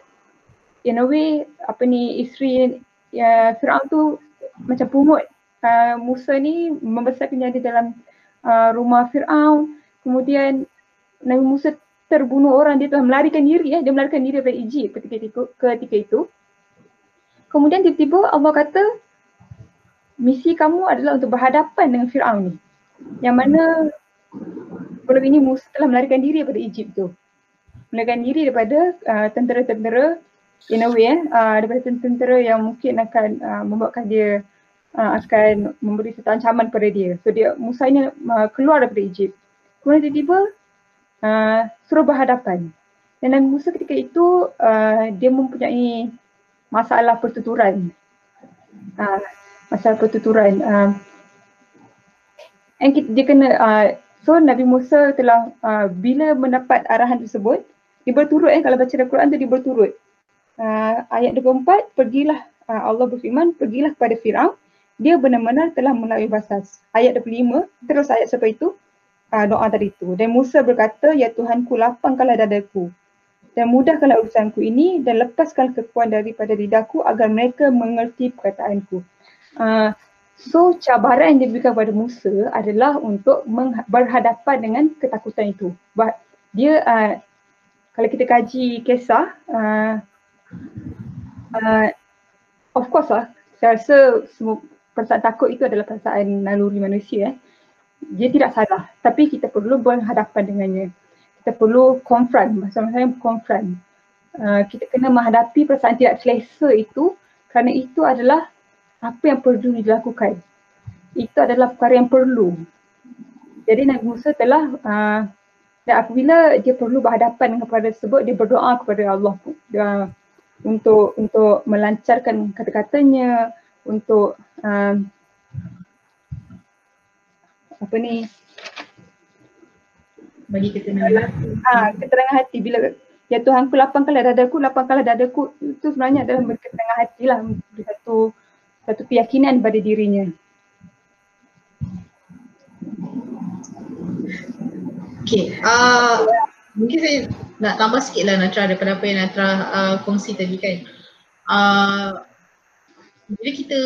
in a way apa ni isteri ya Firaun tu macam pungut. Uh, Musa ni membesarkan dia dalam uh, rumah Firaun. Kemudian Nabi Musa terbunuh orang. Dia telah melarikan diri eh. Dia melarikan diri dari Egypt ketika itu ketika itu. Kemudian tiba-tiba Allah kata misi kamu adalah untuk berhadapan dengan Firaun ni yang mana sebelum ini Musa telah melarikan diri daripada Egypt tu melarikan diri daripada uh, tentera-tentera in a way eh, uh, daripada tentera yang mungkin akan uh, membuatkan dia uh, akan memberi satu ancaman kepada dia. So dia Musa ini uh, keluar daripada Egypt. Kemudian tiba-tiba uh, suruh berhadapan. Dan Nabi Musa ketika itu uh, dia mempunyai masalah pertuturan. Uh, masalah pertuturan. Uh, and dia kena, uh, so Nabi Musa telah uh, bila mendapat arahan tersebut, dia berturut eh kalau baca Al-Quran tu dia berturut. Uh, ayat 24 pergilah uh, Allah berfirman pergilah kepada Firaun dia benar-benar telah melalui basas. Ayat 25 terus ayat sampai itu uh, doa tadi itu. Dan Musa berkata ya Tuhanku lapangkanlah dadaku dan mudahkanlah urusanku ini dan lepaskan kekuatan daripada lidahku agar mereka mengerti perkataanku. Uh, so cabaran yang diberikan kepada Musa adalah untuk berhadapan dengan ketakutan itu. Bah- dia uh, kalau kita kaji kisah, uh, uh, of course lah, saya rasa semua perasaan takut itu adalah perasaan naluri manusia. Eh. Dia tidak salah, tapi kita perlu berhadapan dengannya. Kita perlu confront, masa-masa confront. Uh, kita kena menghadapi perasaan tidak selesa itu kerana itu adalah apa yang perlu dilakukan. Itu adalah perkara yang perlu. Jadi Nabi Musa telah uh, dan apabila dia perlu berhadapan kepada tersebut, dia berdoa kepada Allah dia, untuk untuk melancarkan kata-katanya, untuk um, apa ni? Bagi ketenangan ah ketenangan hati. Bila ya Tuhan ku lapangkanlah dadaku lapangkanlah dadaku. Itu sebenarnya adalah beri ketenangan hati lah. Satu satu keyakinan pada dirinya Okay, uh, mungkin saya nak tambah sikit lah Natra daripada apa yang Natra uh, kongsi tadi kan. Uh, bila kita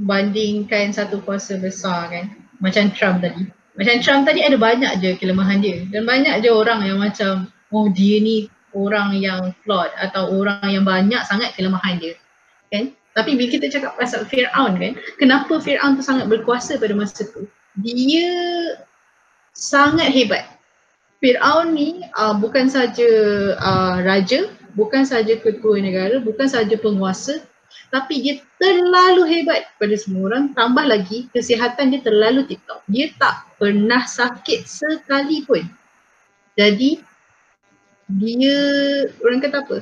bandingkan satu kuasa besar kan, macam Trump tadi. Macam Trump tadi ada banyak je kelemahan dia dan banyak je orang yang macam oh dia ni orang yang flawed atau orang yang banyak sangat kelemahan dia. Kan? Tapi bila kita cakap pasal Fir'aun kan, kenapa Fir'aun tu sangat berkuasa pada masa tu? Dia sangat hebat. Fir'aun ni uh, bukan saja uh, raja, bukan saja ketua negara, bukan saja penguasa tapi dia terlalu hebat pada semua orang tambah lagi kesihatan dia terlalu tip-top. Dia tak pernah sakit sekalipun. Jadi dia orang kata apa?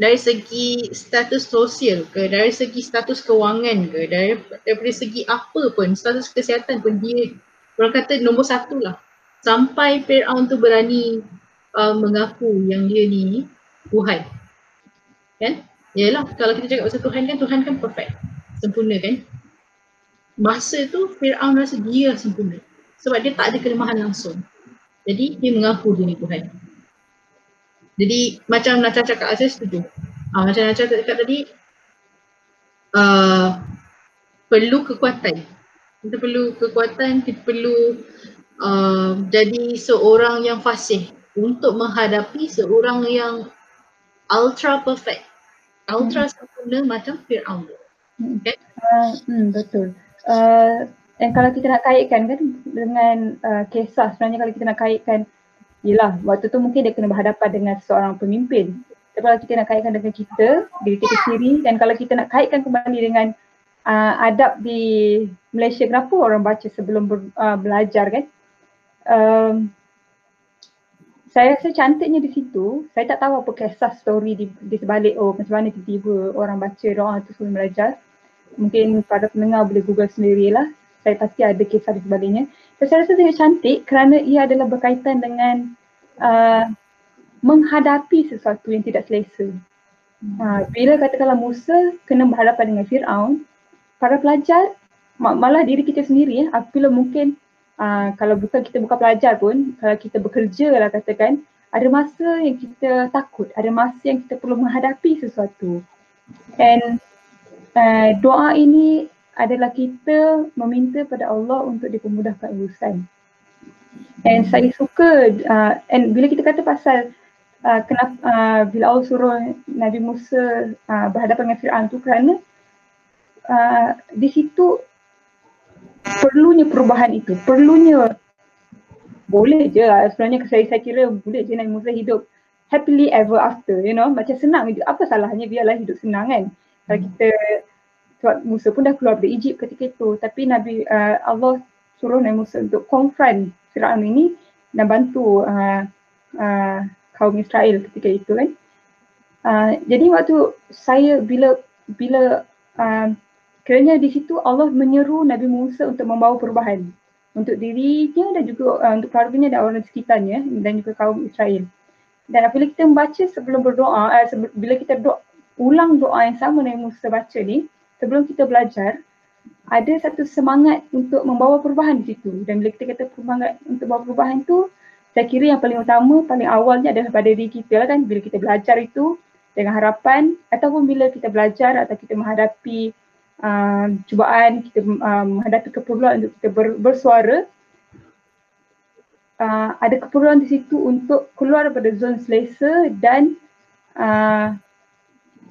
Dari segi status sosial ke, dari segi status kewangan ke, dari daripada segi apa pun, status kesihatan pun dia orang kata nombor satu lah. Sampai Fir'aun tu berani uh, mengaku yang dia ni Tuhan. Kan? Yalah kalau kita cakap pasal Tuhan kan, Tuhan kan perfect. Sempurna kan? Masa tu Fir'aun rasa dia sempurna. Sebab dia tak ada kelemahan langsung. Jadi dia mengaku dia ni Tuhan. Jadi macam Nacha cakap, saya setuju. Uh, macam Nacha cakap tadi, uh, perlu kekuatan. Kita perlu kekuatan, kita perlu uh, jadi seorang yang fasih untuk menghadapi seorang yang ultra perfect. Ultra hmm. sempurna macam Fir'aun. Okay? Uh, hmm, betul. Uh, dan kalau kita nak kaitkan kan dengan uh, kisah sebenarnya kalau kita nak kaitkan Yelah, waktu tu mungkin dia kena berhadapan dengan seorang pemimpin. Tapi kalau kita nak kaitkan dengan kita, diri kita sendiri dan kalau kita nak kaitkan kembali dengan uh, adab di Malaysia, kenapa orang baca sebelum ber, uh, belajar kan? Um, saya rasa cantiknya di situ, saya tak tahu apa kisah story di, di sebalik oh macam mana tiba-tiba orang baca doa tu sebelum belajar. Mungkin para pendengar boleh google sendirilah. Saya pasti ada kisah di sebaliknya. Saya rasa sangat cantik kerana ia adalah berkaitan dengan uh, menghadapi sesuatu yang tidak selesa. Uh, bila katakanlah Musa kena berhadapan dengan Fir'aun, para pelajar, malah diri kita sendiri ya, apabila mungkin uh, kalau bukan kita bukan pelajar pun, kalau kita bekerja lah katakan, ada masa yang kita takut, ada masa yang kita perlu menghadapi sesuatu. And uh, doa ini adalah kita meminta pada Allah untuk dipermudahkan urusan. And saya suka uh, and bila kita kata pasal uh, kenapa uh, bila Allah suruh Nabi Musa uh, berhadapan dengan Fir'aun tu kerana uh, di situ perlunya perubahan itu, perlunya boleh je lah sebenarnya saya, saya kira boleh je Nabi Musa hidup happily ever after you know. Macam senang je. Apa salahnya biarlah hidup senang kan? Kalau kita sebab Musa pun dah keluar dari Egypt ketika itu. Tapi Nabi uh, Allah suruh Nabi Musa untuk confront Fir'aun ini dan bantu uh, uh, kaum Israel ketika itu kan. Uh, jadi waktu saya bila bila uh, kerana di situ Allah menyeru Nabi Musa untuk membawa perubahan untuk dirinya dan juga uh, untuk keluarganya dan orang sekitarnya dan juga kaum Israel. Dan apabila kita membaca sebelum berdoa uh, sebelum, bila kita doa, ulang doa yang sama Nabi Musa baca ni sebelum kita belajar ada satu semangat untuk membawa perubahan di situ. Dan bila kita kata semangat untuk membawa perubahan tu saya kira yang paling utama paling awalnya adalah pada diri kita kan. Bila kita belajar itu dengan harapan ataupun bila kita belajar atau kita menghadapi uh, cubaan kita uh, menghadapi keperluan untuk kita ber, bersuara uh, ada keperluan di situ untuk keluar daripada zon selesa dan uh,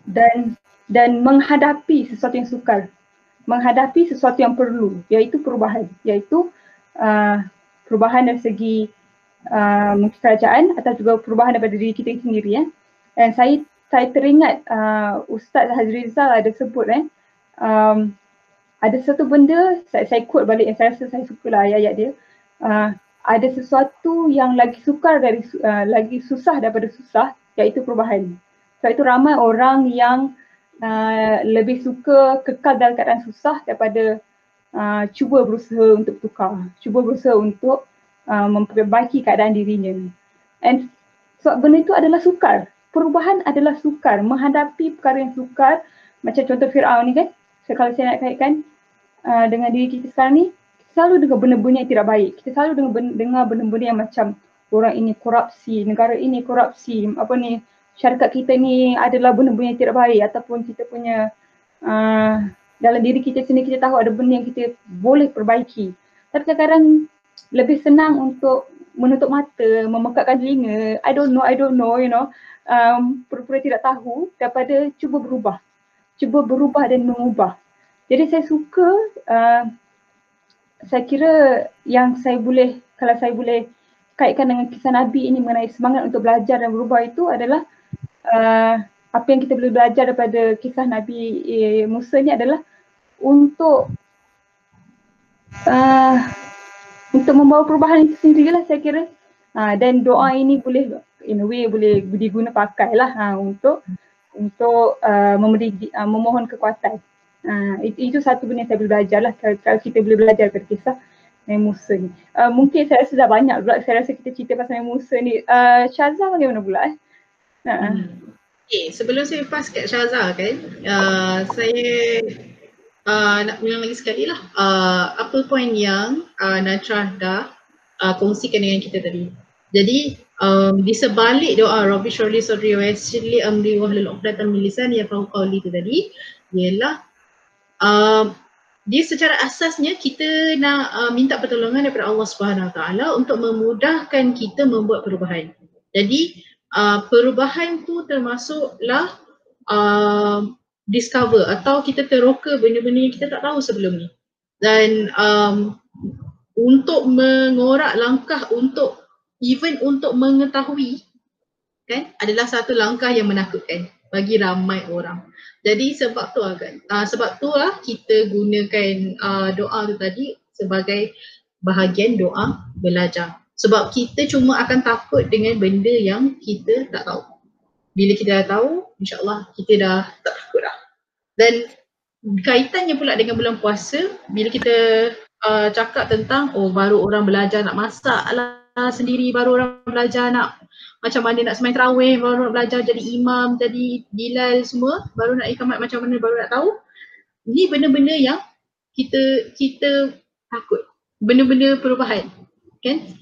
dan dan menghadapi sesuatu yang sukar, menghadapi sesuatu yang perlu, iaitu perubahan, iaitu uh, perubahan dari segi uh, kerajaan atau juga perubahan daripada diri kita sendiri. Ya. Dan saya saya teringat uh, Ustaz Hazrizal ada sebut eh, um, ada satu benda, saya, saya quote balik yang saya rasa saya suka lah ayat-ayat dia, uh, ada sesuatu yang lagi sukar dari uh, lagi susah daripada susah iaitu perubahan. Sebab itu ramai orang yang uh, lebih suka kekal dalam keadaan susah daripada uh, cuba berusaha untuk tukar, cuba berusaha untuk uh, memperbaiki keadaan dirinya. And sebab so, benda itu adalah sukar. Perubahan adalah sukar. Menghadapi perkara yang sukar, macam contoh Fir'aun ni kan, so, kalau saya nak kaitkan uh, dengan diri kita sekarang ni, selalu dengar benda-benda yang tidak baik. Kita selalu dengar benda-benda yang macam orang ini korupsi, negara ini korupsi, apa ni, syarikat kita ni adalah benda-benda yang tidak baik ataupun kita punya uh, dalam diri kita sendiri kita tahu ada benda yang kita boleh perbaiki. Tapi kadang-kadang lebih senang untuk menutup mata, memekakkan telinga, I don't know, I don't know, you know, um, pura-pura tidak tahu daripada cuba berubah. Cuba berubah dan mengubah. Jadi saya suka, uh, saya kira yang saya boleh, kalau saya boleh kaitkan dengan kisah Nabi ini mengenai semangat untuk belajar dan berubah itu adalah uh, apa yang kita boleh belajar daripada kisah Nabi eh, Musa ni adalah untuk uh, untuk membawa perubahan itu sendirilah saya kira uh, dan doa ini boleh in a way boleh diguna pakai lah ha, untuk untuk uh, memberi uh, memohon kekuatan. Uh, itu, itu satu benda yang saya boleh belajar lah kalau, kalau kita boleh belajar dari kisah Nabi Musa ni. Uh, mungkin saya rasa dah banyak pula saya rasa kita cerita pasal Nabi Musa ni. Uh, Syazah bagaimana pula eh? Uh. Hmm. Okay, sebelum saya pass kat Syazah kan, uh, saya uh, nak ulang lagi sekali lah. Uh, apa poin yang uh, Najrah dah uh, kongsikan dengan kita tadi. Jadi um, di sebalik doa Rabbi Shirley Sodri wa Yassirli Amri wa Hlul Uqdatan min Lisani ya qawli tu tadi ialah um, dia secara asasnya kita nak uh, minta pertolongan daripada Allah Subhanahu Wa Taala untuk memudahkan kita membuat perubahan. Jadi uh, perubahan tu termasuklah uh, discover atau kita teroka benda-benda yang kita tak tahu sebelum ni. Dan um, untuk mengorak langkah untuk even untuk mengetahui kan adalah satu langkah yang menakutkan bagi ramai orang. Jadi sebab tu agak uh, sebab tu lah kita gunakan uh, doa tu tadi sebagai bahagian doa belajar. Sebab kita cuma akan takut dengan benda yang kita tak tahu. Bila kita dah tahu, insyaAllah kita dah tak takut dah. Dan kaitannya pula dengan bulan puasa, bila kita uh, cakap tentang oh baru orang belajar nak masak lah sendiri, baru orang belajar nak macam mana nak semain terawih, baru nak belajar jadi imam, jadi bilal semua, baru nak ikamat macam mana baru nak tahu. Ni benda-benda yang kita kita takut. Benda-benda perubahan. Kan?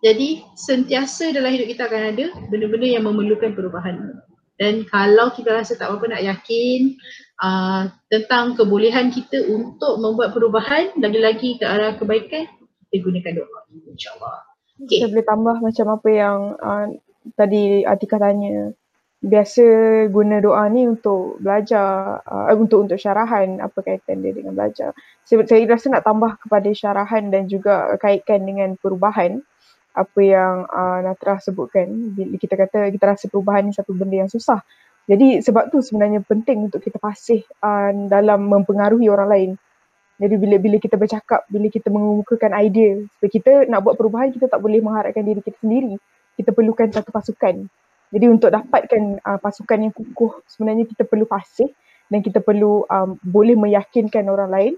Jadi sentiasa dalam hidup kita akan ada benda-benda yang memerlukan perubahan. Dan kalau kita rasa tak apa-apa nak yakin uh, tentang kebolehan kita untuk membuat perubahan lagi-lagi ke arah kebaikan, kita gunakan doa insyaAllah. Okay. Saya boleh tambah macam apa yang uh, tadi Atika tanya biasa guna doa ni untuk belajar uh, untuk untuk syarahan apa kaitan dia dengan belajar saya, saya rasa nak tambah kepada syarahan dan juga kaitkan dengan perubahan apa yang uh, Natra sebutkan. Bila kita kata kita rasa perubahan ni satu benda yang susah. Jadi sebab tu sebenarnya penting untuk kita fasih uh, dalam mempengaruhi orang lain. Jadi bila bila kita bercakap bila kita mengemukakan idea sebab kita nak buat perubahan kita tak boleh mengharapkan diri kita sendiri. Kita perlukan satu pasukan. Jadi untuk dapatkan uh, pasukan yang kukuh sebenarnya kita perlu fasih dan kita perlu um, boleh meyakinkan orang lain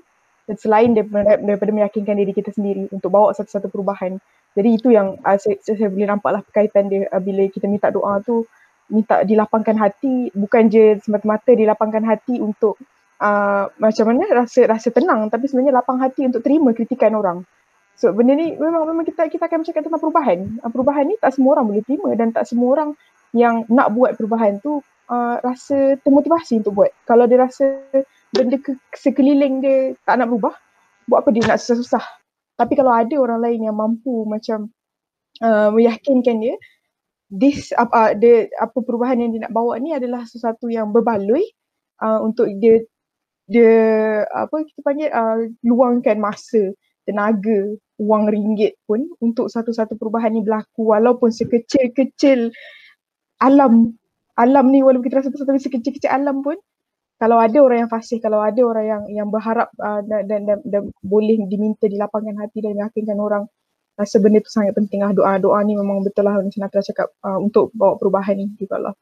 selain daripada, daripada meyakinkan diri kita sendiri untuk bawa satu-satu perubahan. Jadi itu yang uh, saya, saya boleh nampaklah berkaitan dia uh, bila kita minta doa tu minta dilapangkan hati bukan je semata-mata dilapangkan hati untuk uh, macam mana rasa rasa tenang tapi sebenarnya lapang hati untuk terima kritikan orang. So benda ni memang memang kita kita akan bercakap tentang perubahan. Uh, perubahan ni tak semua orang boleh terima dan tak semua orang yang nak buat perubahan tu uh, rasa termotivasi untuk buat. Kalau dia rasa benda ke, sekeliling dia tak nak berubah, buat apa dia nak susah-susah. Tapi kalau ada orang lain yang mampu macam uh, meyakinkan dia this apa uh, dia apa perubahan yang dia nak bawa ni adalah sesuatu yang berbaloi uh, untuk dia dia apa kita panggil uh, luangkan masa tenaga wang ringgit pun untuk satu-satu perubahan ni berlaku walaupun sekecil-kecil alam alam ni walaupun kita rasa satu sekecil-kecil alam pun kalau ada orang yang fasih kalau ada orang yang yang berharap uh, dan, dan, dan, dan boleh diminta dilapangkan hati dan meyakinkan orang rasa benda tu sangat penting lah. Doa doa ni memang betul lah macam Natra cakap uh, untuk bawa perubahan ni juga lah.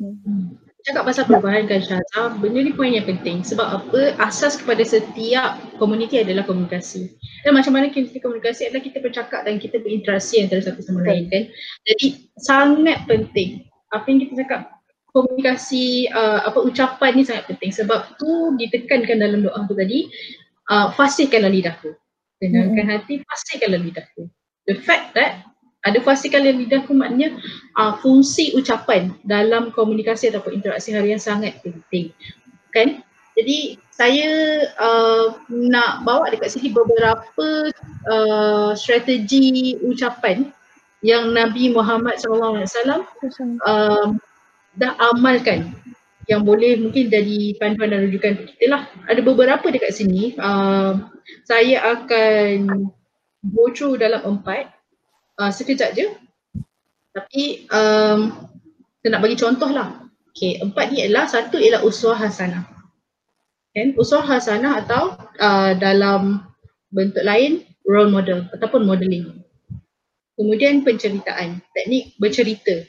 Hmm. Cakap pasal perubahan kan Syazah, benda ni poin yang penting. Sebab apa? Asas kepada setiap komuniti adalah komunikasi. Dan macam mana kita komunikasi adalah kita bercakap dan kita berinteraksi antara satu sama lain kan? Jadi sangat penting. Apa yang kita cakap komunikasi uh, apa ucapan ni sangat penting. Sebab tu ditekankan dalam doa tu tadi uh, fasihkanlah lidahku tenangkan hmm. hati fasihkanlah lidahku the fact that ada fasi kalian lidahku maknanya uh, fungsi ucapan dalam komunikasi ataupun interaksi harian sangat penting. Kan? Jadi saya uh, nak bawa dekat sini beberapa uh, strategi ucapan yang Nabi Muhammad SAW uh, dah amalkan yang boleh mungkin jadi panduan dan rujukan kita lah. Ada beberapa dekat sini. Uh, saya akan go through dalam empat uh, sekejap je. Tapi um, saya nak bagi contoh lah. Okay, empat ni adalah satu ialah uswah hasanah. Kan? Uswah hasanah atau uh, dalam bentuk lain role model ataupun modeling. Kemudian penceritaan, teknik bercerita.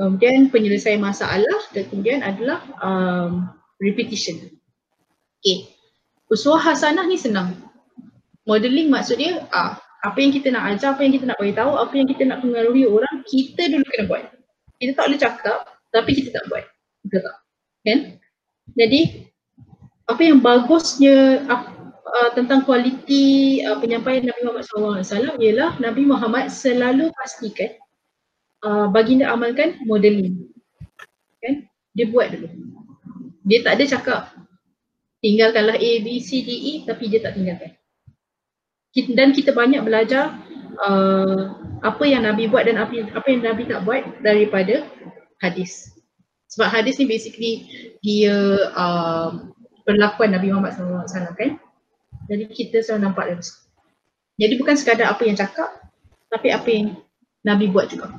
Kemudian penyelesaian masalah dan kemudian adalah um, repetition. Okay. Uswah hasanah ni senang. Modeling maksud dia ah, apa yang kita nak ajar, apa yang kita nak beritahu, apa yang kita nak pengaruhi orang, kita dulu kena buat. Kita tak boleh cakap tapi kita tak buat. Betul tak? Kan? Jadi apa yang bagusnya uh, tentang kualiti uh, penyampaian Nabi Muhammad SAW ialah Nabi Muhammad selalu pastikan uh, baginda amalkan modeling. Kan? Dia buat dulu. Dia tak ada cakap tinggalkanlah A, B, C, D, E tapi dia tak tinggalkan. Dan kita banyak belajar uh, apa yang Nabi buat dan apa, apa yang Nabi tak buat daripada hadis. Sebab hadis ni basically dia uh, perlakuan Nabi Muhammad SAW kan. Jadi kita selalu nampak dari situ. Jadi bukan sekadar apa yang cakap tapi apa yang Nabi buat juga.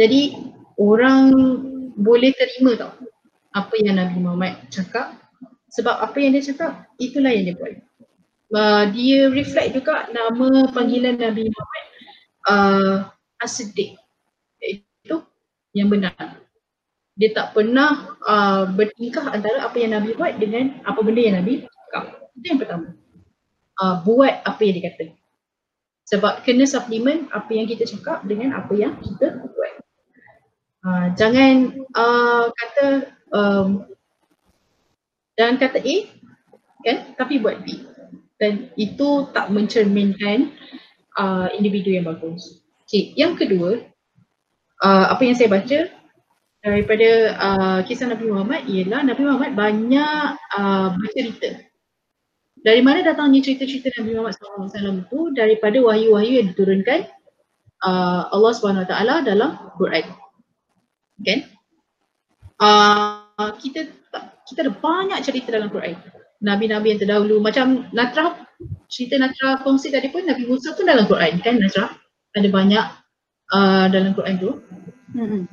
Jadi orang boleh terima tau apa yang Nabi Muhammad cakap sebab apa yang dia cakap itulah yang dia buat. Uh, dia reflect juga nama panggilan Nabi Muhammad uh, As-Siddiq. Itu yang benar dia tak pernah uh, bertingkah antara apa yang Nabi buat dengan apa benda yang Nabi cakap. Itu yang pertama. Uh, buat apa yang dia kata. Sebab kena suplemen apa yang kita cakap dengan apa yang kita buat. Uh, jangan uh, kata um, jangan kata A kan tapi buat B. Dan itu tak mencerminkan uh, individu yang bagus. Okay. Yang kedua, uh, apa yang saya baca daripada uh, kisah Nabi Muhammad ialah Nabi Muhammad banyak uh, bercerita. Dari mana datangnya cerita-cerita Nabi Muhammad SAW itu? Daripada wahyu-wahyu yang diturunkan uh, Allah SWT dalam Quran. Okay? Uh, kita kita ada banyak cerita dalam Quran. Nabi-Nabi yang terdahulu macam Natrah, cerita Natrah kongsi tadi pun Nabi Musa pun dalam Quran kan Natrah? Ada banyak uh, dalam Quran tu. Hmm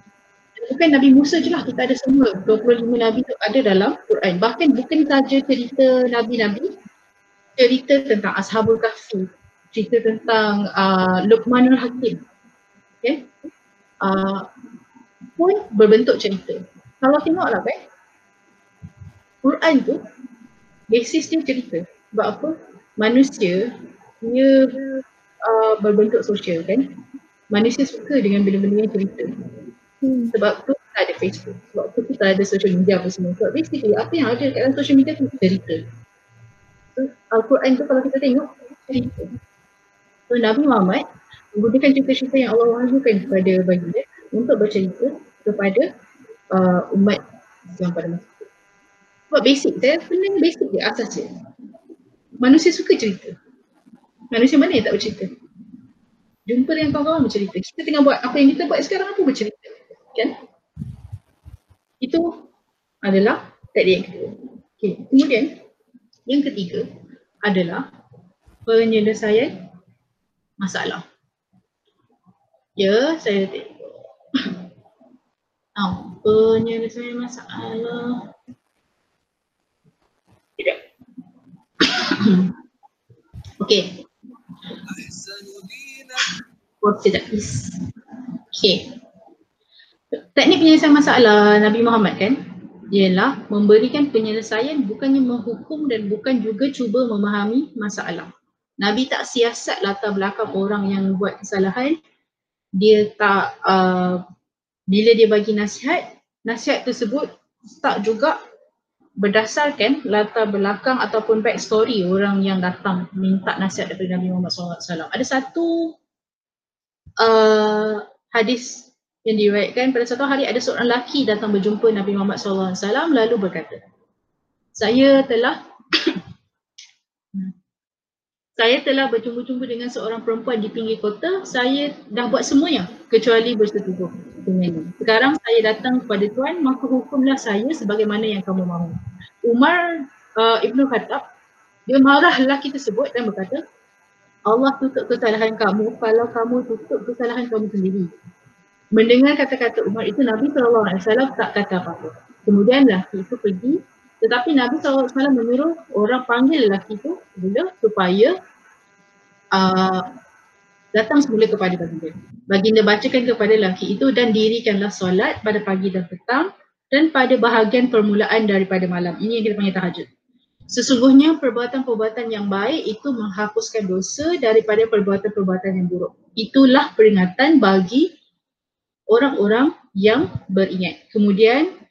bukan Nabi Musa je lah, kita ada semua 25 Nabi tu ada dalam Quran. Bahkan bukan saja cerita Nabi-Nabi, cerita tentang Ashabul Kahfi, cerita tentang uh, Luqmanul Hakim. Okay. Uh, pun berbentuk cerita. Kalau tengoklah kan, Quran tu basis dia cerita. Sebab apa? Manusia dia uh, berbentuk sosial kan. Manusia suka dengan benda-benda yang cerita. Hmm. Sebab tu kita ada Facebook. Sebab tu kita ada social media apa semua. Sebab basically apa yang ada kat dalam social media tu cerita. So, Al-Quran tu kalau kita tengok cerita. So Nabi Muhammad menggunakan cerita-cerita yang Allah wahyukan kepada bagi dia untuk bercerita kepada uh, umat yang pada masa itu. Sebab basic, saya sebenarnya basic dia asas dia. Manusia suka cerita. Manusia mana yang tak bercerita? Jumpa dengan kawan-kawan bercerita. Kita tengah buat apa yang kita buat sekarang apa bercerita kan? Itu adalah teknik yang kedua. Okay. Kemudian yang ketiga adalah penyelesaian masalah. Ya, saya tengok. Oh, penyelesaian masalah. Tidak. Okey. Oh, tidak. Okey. Teknik penyelesaian masalah Nabi Muhammad kan ialah memberikan penyelesaian bukannya menghukum dan bukan juga cuba memahami masalah. Nabi tak siasat latar belakang orang yang buat kesalahan. Dia tak, uh, bila dia bagi nasihat, nasihat tersebut tak juga berdasarkan latar belakang ataupun back story orang yang datang minta nasihat daripada Nabi Muhammad SAW. Ada satu uh, hadis yang diriwayatkan pada satu hari ada seorang lelaki datang berjumpa Nabi Muhammad SAW lalu berkata saya telah saya telah berjumpa-jumpa dengan seorang perempuan di pinggir kota. Saya dah buat semuanya kecuali bersetubuh dengannya sekarang saya datang kepada Tuan maka hukumlah saya sebagaimana yang kamu mahu. Umar uh, Ibnu Khattab dia marah lelaki tersebut dan berkata Allah tutup kesalahan kamu kalau kamu tutup kesalahan kamu sendiri. Mendengar kata-kata Umar itu Nabi SAW tak kata apa-apa. Kemudian lelaki itu pergi tetapi Nabi SAW menyuruh orang panggil lelaki itu bila supaya uh, datang semula kepada baginda. Baginda bacakan kepada lelaki itu dan dirikanlah solat pada pagi dan petang dan pada bahagian permulaan daripada malam. Ini yang kita panggil tahajud. Sesungguhnya perbuatan-perbuatan yang baik itu menghapuskan dosa daripada perbuatan-perbuatan yang buruk. Itulah peringatan bagi orang-orang yang beringat. Kemudian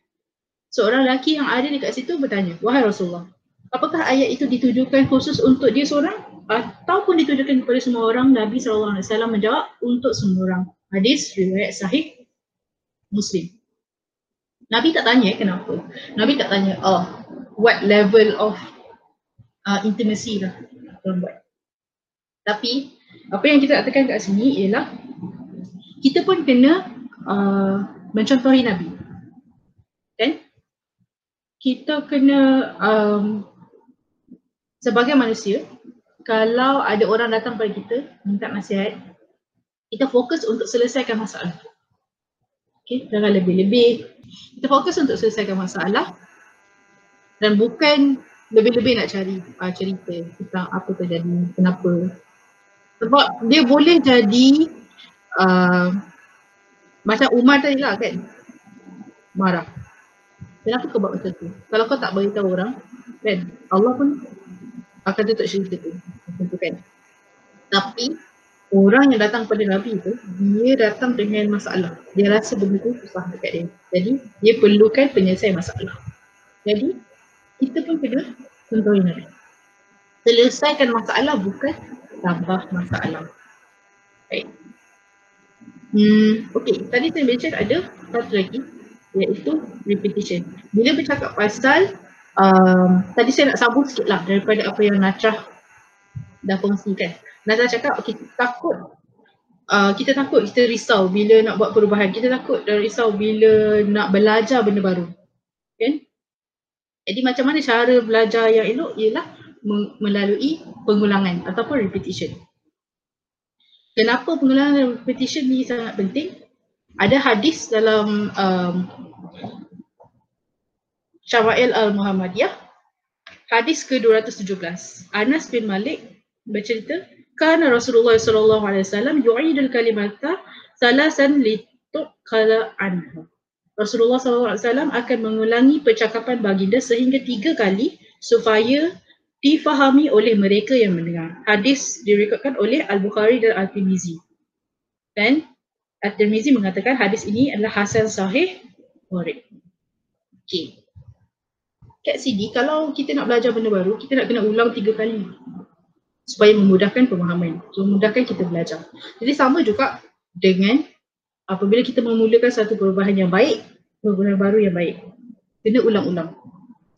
seorang lelaki yang ada dekat situ bertanya, Wahai Rasulullah, apakah ayat itu ditujukan khusus untuk dia seorang ataupun ditujukan kepada semua orang? Nabi SAW menjawab untuk semua orang. Hadis riwayat sahih Muslim. Nabi tak tanya kenapa. Nabi tak tanya, oh what level of uh, intimacy lah orang buat. Tapi apa yang kita nak tekan kat sini ialah kita pun kena uh, mencontohi Nabi. Kan? Kita kena um, sebagai manusia kalau ada orang datang pada kita minta nasihat kita fokus untuk selesaikan masalah. Okay, jangan lebih-lebih. Kita fokus untuk selesaikan masalah dan bukan lebih-lebih nak cari uh, cerita tentang apa terjadi, kenapa. Sebab dia boleh jadi uh, macam Umar tadi lah kan, marah. Kenapa kau buat macam tu? Kalau kau tak beritahu orang, kan Allah pun akan tutup cerita tu. Tentu kan. Tapi orang yang datang pada Nabi tu, dia datang dengan masalah. Dia rasa benda tu susah dekat dia. Jadi dia perlukan penyelesaian masalah. Jadi kita pun kena contohin Nabi. Selesaikan masalah bukan tambah masalah. Baik. Hmm, okay, tadi saya mention ada satu lagi iaitu repetition. Bila bercakap pasal, um, tadi saya nak sambung sikit lah daripada apa yang Nachrah dah kongsikan. Nachrah cakap, okay, takut Uh, kita takut, kita risau bila nak buat perubahan. Kita takut dan risau bila nak belajar benda baru. Kan? Jadi macam mana cara belajar yang elok ialah melalui pengulangan ataupun repetition. Kenapa pengulangan dan repetition ni sangat penting? Ada hadis dalam um, Syawa'il al-Muhammadiyah hadis ke-217. Anas bin Malik bercerita Kana Rasulullah sallallahu alaihi wasallam yu'idul kalimata salasan lituqala anha. Rasulullah SAW akan mengulangi percakapan baginda sehingga tiga kali supaya difahami oleh mereka yang mendengar. Hadis direkodkan oleh Al-Bukhari dan Al-Tirmizi. Dan Al-Tirmizi mengatakan hadis ini adalah hasil sahih Murid. Okay. Kat sini kalau kita nak belajar benda baru, kita nak kena ulang tiga kali supaya memudahkan pemahaman, memudahkan kita belajar. Jadi sama juga dengan apabila kita memulakan satu perubahan yang baik, perubahan baru yang baik. Kena ulang-ulang.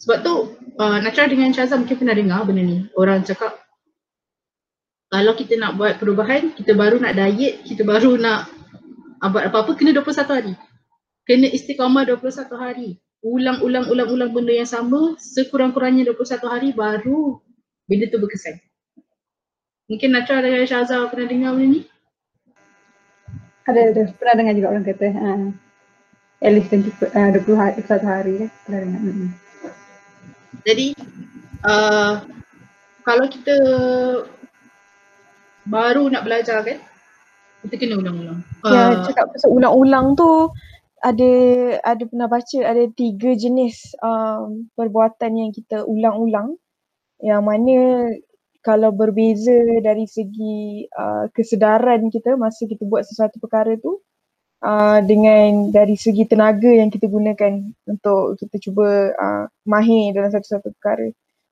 Sebab tu uh, Natra dengan Syaza mungkin pernah dengar benda ni. Orang cakap kalau kita nak buat perubahan, kita baru nak diet, kita baru nak buat apa-apa kena 21 hari. Kena istiqamah 21 hari. Ulang-ulang-ulang-ulang benda yang sama sekurang-kurangnya 21 hari baru benda tu berkesan. Mungkin Natra dengan Syaza pernah dengar benda ni? Ada, ada. Pernah dengar juga orang kata. Ha. At least 20, uh, 20 hari, 21 hari kan. Pernah dengar. Hmm. Jadi, uh, kalau kita baru nak belajar kan, kita kena ulang-ulang. Ya, uh, cakap pasal ulang-ulang tu, ada ada pernah baca ada tiga jenis um, perbuatan yang kita ulang-ulang yang mana kalau berbeza dari segi uh, kesedaran kita masa kita buat sesuatu perkara tu uh, dengan dari segi tenaga yang kita gunakan untuk kita cuba uh, mahir dalam satu-satu perkara.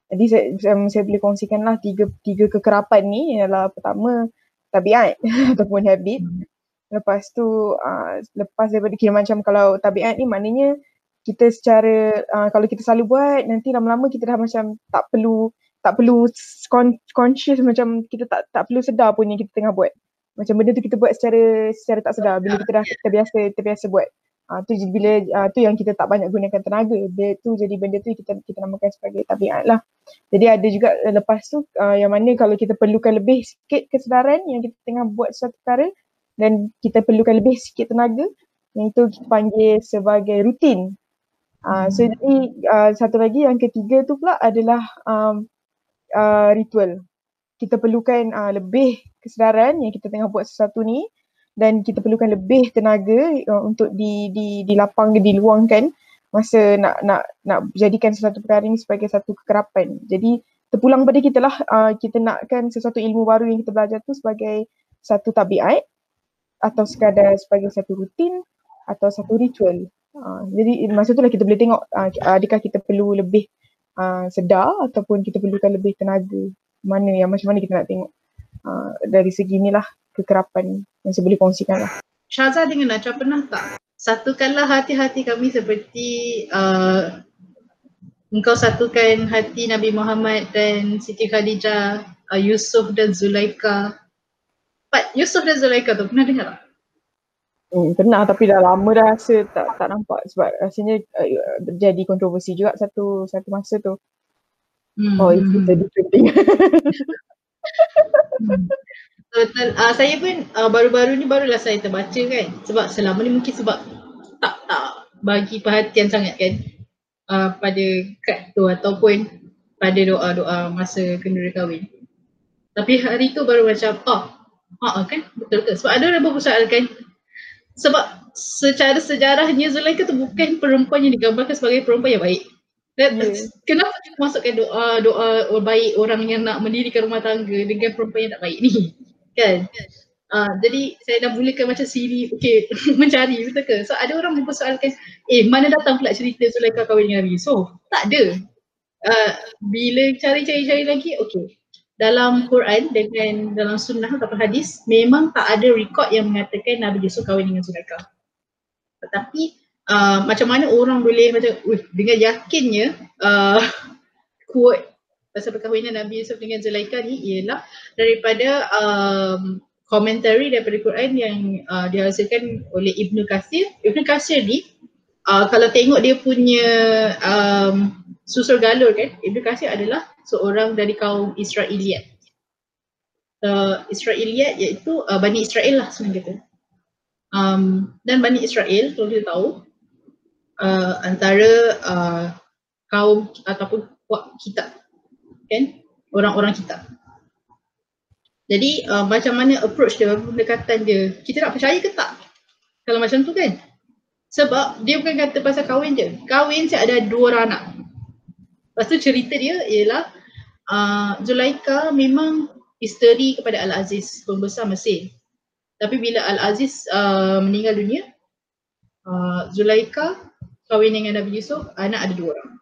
Jadi saya, saya, saya boleh kongsikanlah tiga tiga kekerapan ni ialah pertama tabiat ataupun habit. Lepas tu uh, lepas daripada kira macam kalau tabiat ni maknanya kita secara uh, kalau kita selalu buat nanti lama-lama kita dah macam tak perlu tak perlu conscious macam kita tak tak perlu sedar pun yang kita tengah buat. Macam benda tu kita buat secara secara tak sedar bila kita dah terbiasa terbiasa buat. Uh, tu bila uh, tu yang kita tak banyak gunakan tenaga. Dia tu jadi benda tu kita kita namakan sebagai tabiat lah. Jadi ada juga uh, lepas tu uh, yang mana kalau kita perlukan lebih sikit kesedaran yang kita tengah buat sesuatu perkara dan kita perlukan lebih sikit tenaga yang itu kita panggil sebagai rutin. Uh, so jadi uh, satu lagi yang ketiga tu pula adalah um, uh, ritual. Kita perlukan uh, lebih kesedaran yang kita tengah buat sesuatu ni dan kita perlukan lebih tenaga uh, untuk di di dilapang diluangkan masa nak nak nak jadikan sesuatu perkara ini sebagai satu kekerapan. Jadi terpulang pada kita lah uh, kita nakkan sesuatu ilmu baru yang kita belajar tu sebagai satu tabiat atau sekadar sebagai satu rutin atau satu ritual. Uh, jadi masa tu lah kita boleh tengok uh, adakah kita perlu lebih uh, sedar ataupun kita perlukan lebih tenaga. Mana yang macam mana kita nak tengok uh, dari segi inilah kekerapan yang saya boleh kongsikan lah. Syaza dengan Najwa pernah tak satukanlah hati-hati kami seperti uh, engkau satukan hati Nabi Muhammad dan Siti Khadijah, uh, Yusuf dan Zulaika. Pak Yusuf dan Zulaika tu pernah dengar tak? Hmm, pernah tapi dah lama dah rasa tak tak nampak sebab rasanya uh, jadi kontroversi juga satu satu masa tu. Hmm. Oh itu jadi penting. hmm. Uh, saya pun uh, baru-baru ni barulah saya terbaca kan. Sebab selama ni mungkin sebab tak tak bagi perhatian sangat kan uh, pada kad tu ataupun pada doa-doa masa kenduri kahwin. Tapi hari tu baru macam oh, ha kan betul ke? Sebab ada orang berpersoalkan sebab secara sejarahnya Zulaika tu bukan perempuan yang digambarkan sebagai perempuan yang baik. Dan yeah. kenapa kita masukkan doa doa baik orang yang nak mendirikan rumah tangga dengan perempuan yang tak baik ni? Kan? Uh, jadi saya dah mulakan macam siri okay mencari betul ke? So ada orang mempersoalkan eh mana datang pula cerita Zulaika kahwin dengan Nabi? So tak ada. Uh, bila cari-cari-cari lagi okay. Dalam Quran dengan dalam sunnah atau hadis memang tak ada rekod yang mengatakan Nabi Yusuf kahwin dengan Zulaika tetapi uh, macam mana orang boleh macam dengan yakinnya uh, quote pasal perkahwinan Nabi Yusuf dengan Zulaika ni ialah daripada um, komentari daripada Quran yang uh, dihasilkan oleh Ibnu Kathir. Ibnu Kathir ni uh, kalau tengok dia punya um, susul galur kan, Ibnu Kathir adalah seorang dari kaum Israeliat. Uh, Israeliat iaitu uh, Bani Israel lah sebenarnya kata. Um, dan Bani Israel kalau kita tahu uh, antara uh, kaum ataupun kitab kan orang-orang kita. Jadi uh, macam mana approach dia, pendekatan dia, kita nak percaya ke tak? Kalau macam tu kan? Sebab dia bukan kata pasal kahwin je. Kahwin saya ada dua orang anak. Lepas tu cerita dia ialah uh, Zulaika memang isteri kepada Al-Aziz, pembesar Mesir. Tapi bila Al-Aziz uh, meninggal dunia, uh, Zulaika kahwin dengan Nabi Yusuf, anak ada dua orang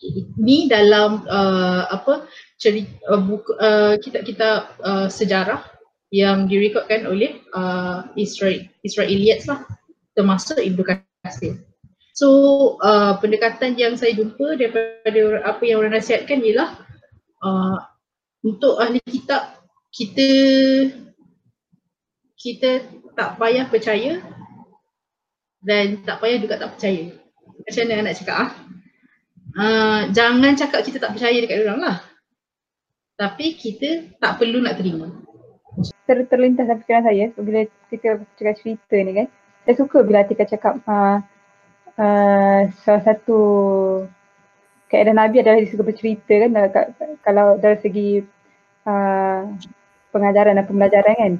ini dalam uh, apa cerita uh, buku uh, kitab-kitab uh, sejarah yang direkodkan oleh uh, Israel Israelites lah termasuk Ibnu Katsir. So uh, pendekatan yang saya jumpa daripada apa yang orang nasihatkan ialah uh, untuk ahli kitab kita kita tak payah percaya dan tak payah juga tak percaya. Macam mana nak cakap ah? Uh, jangan cakap kita tak percaya dekat orang lah. Tapi kita tak perlu nak terima. Ter terlintas dalam fikiran saya bila kita cakap cerita ni kan. Saya suka bila Atika cakap uh, uh, salah satu keadaan Nabi adalah dia suka bercerita kan kalau dari segi uh, pengajaran dan pembelajaran kan.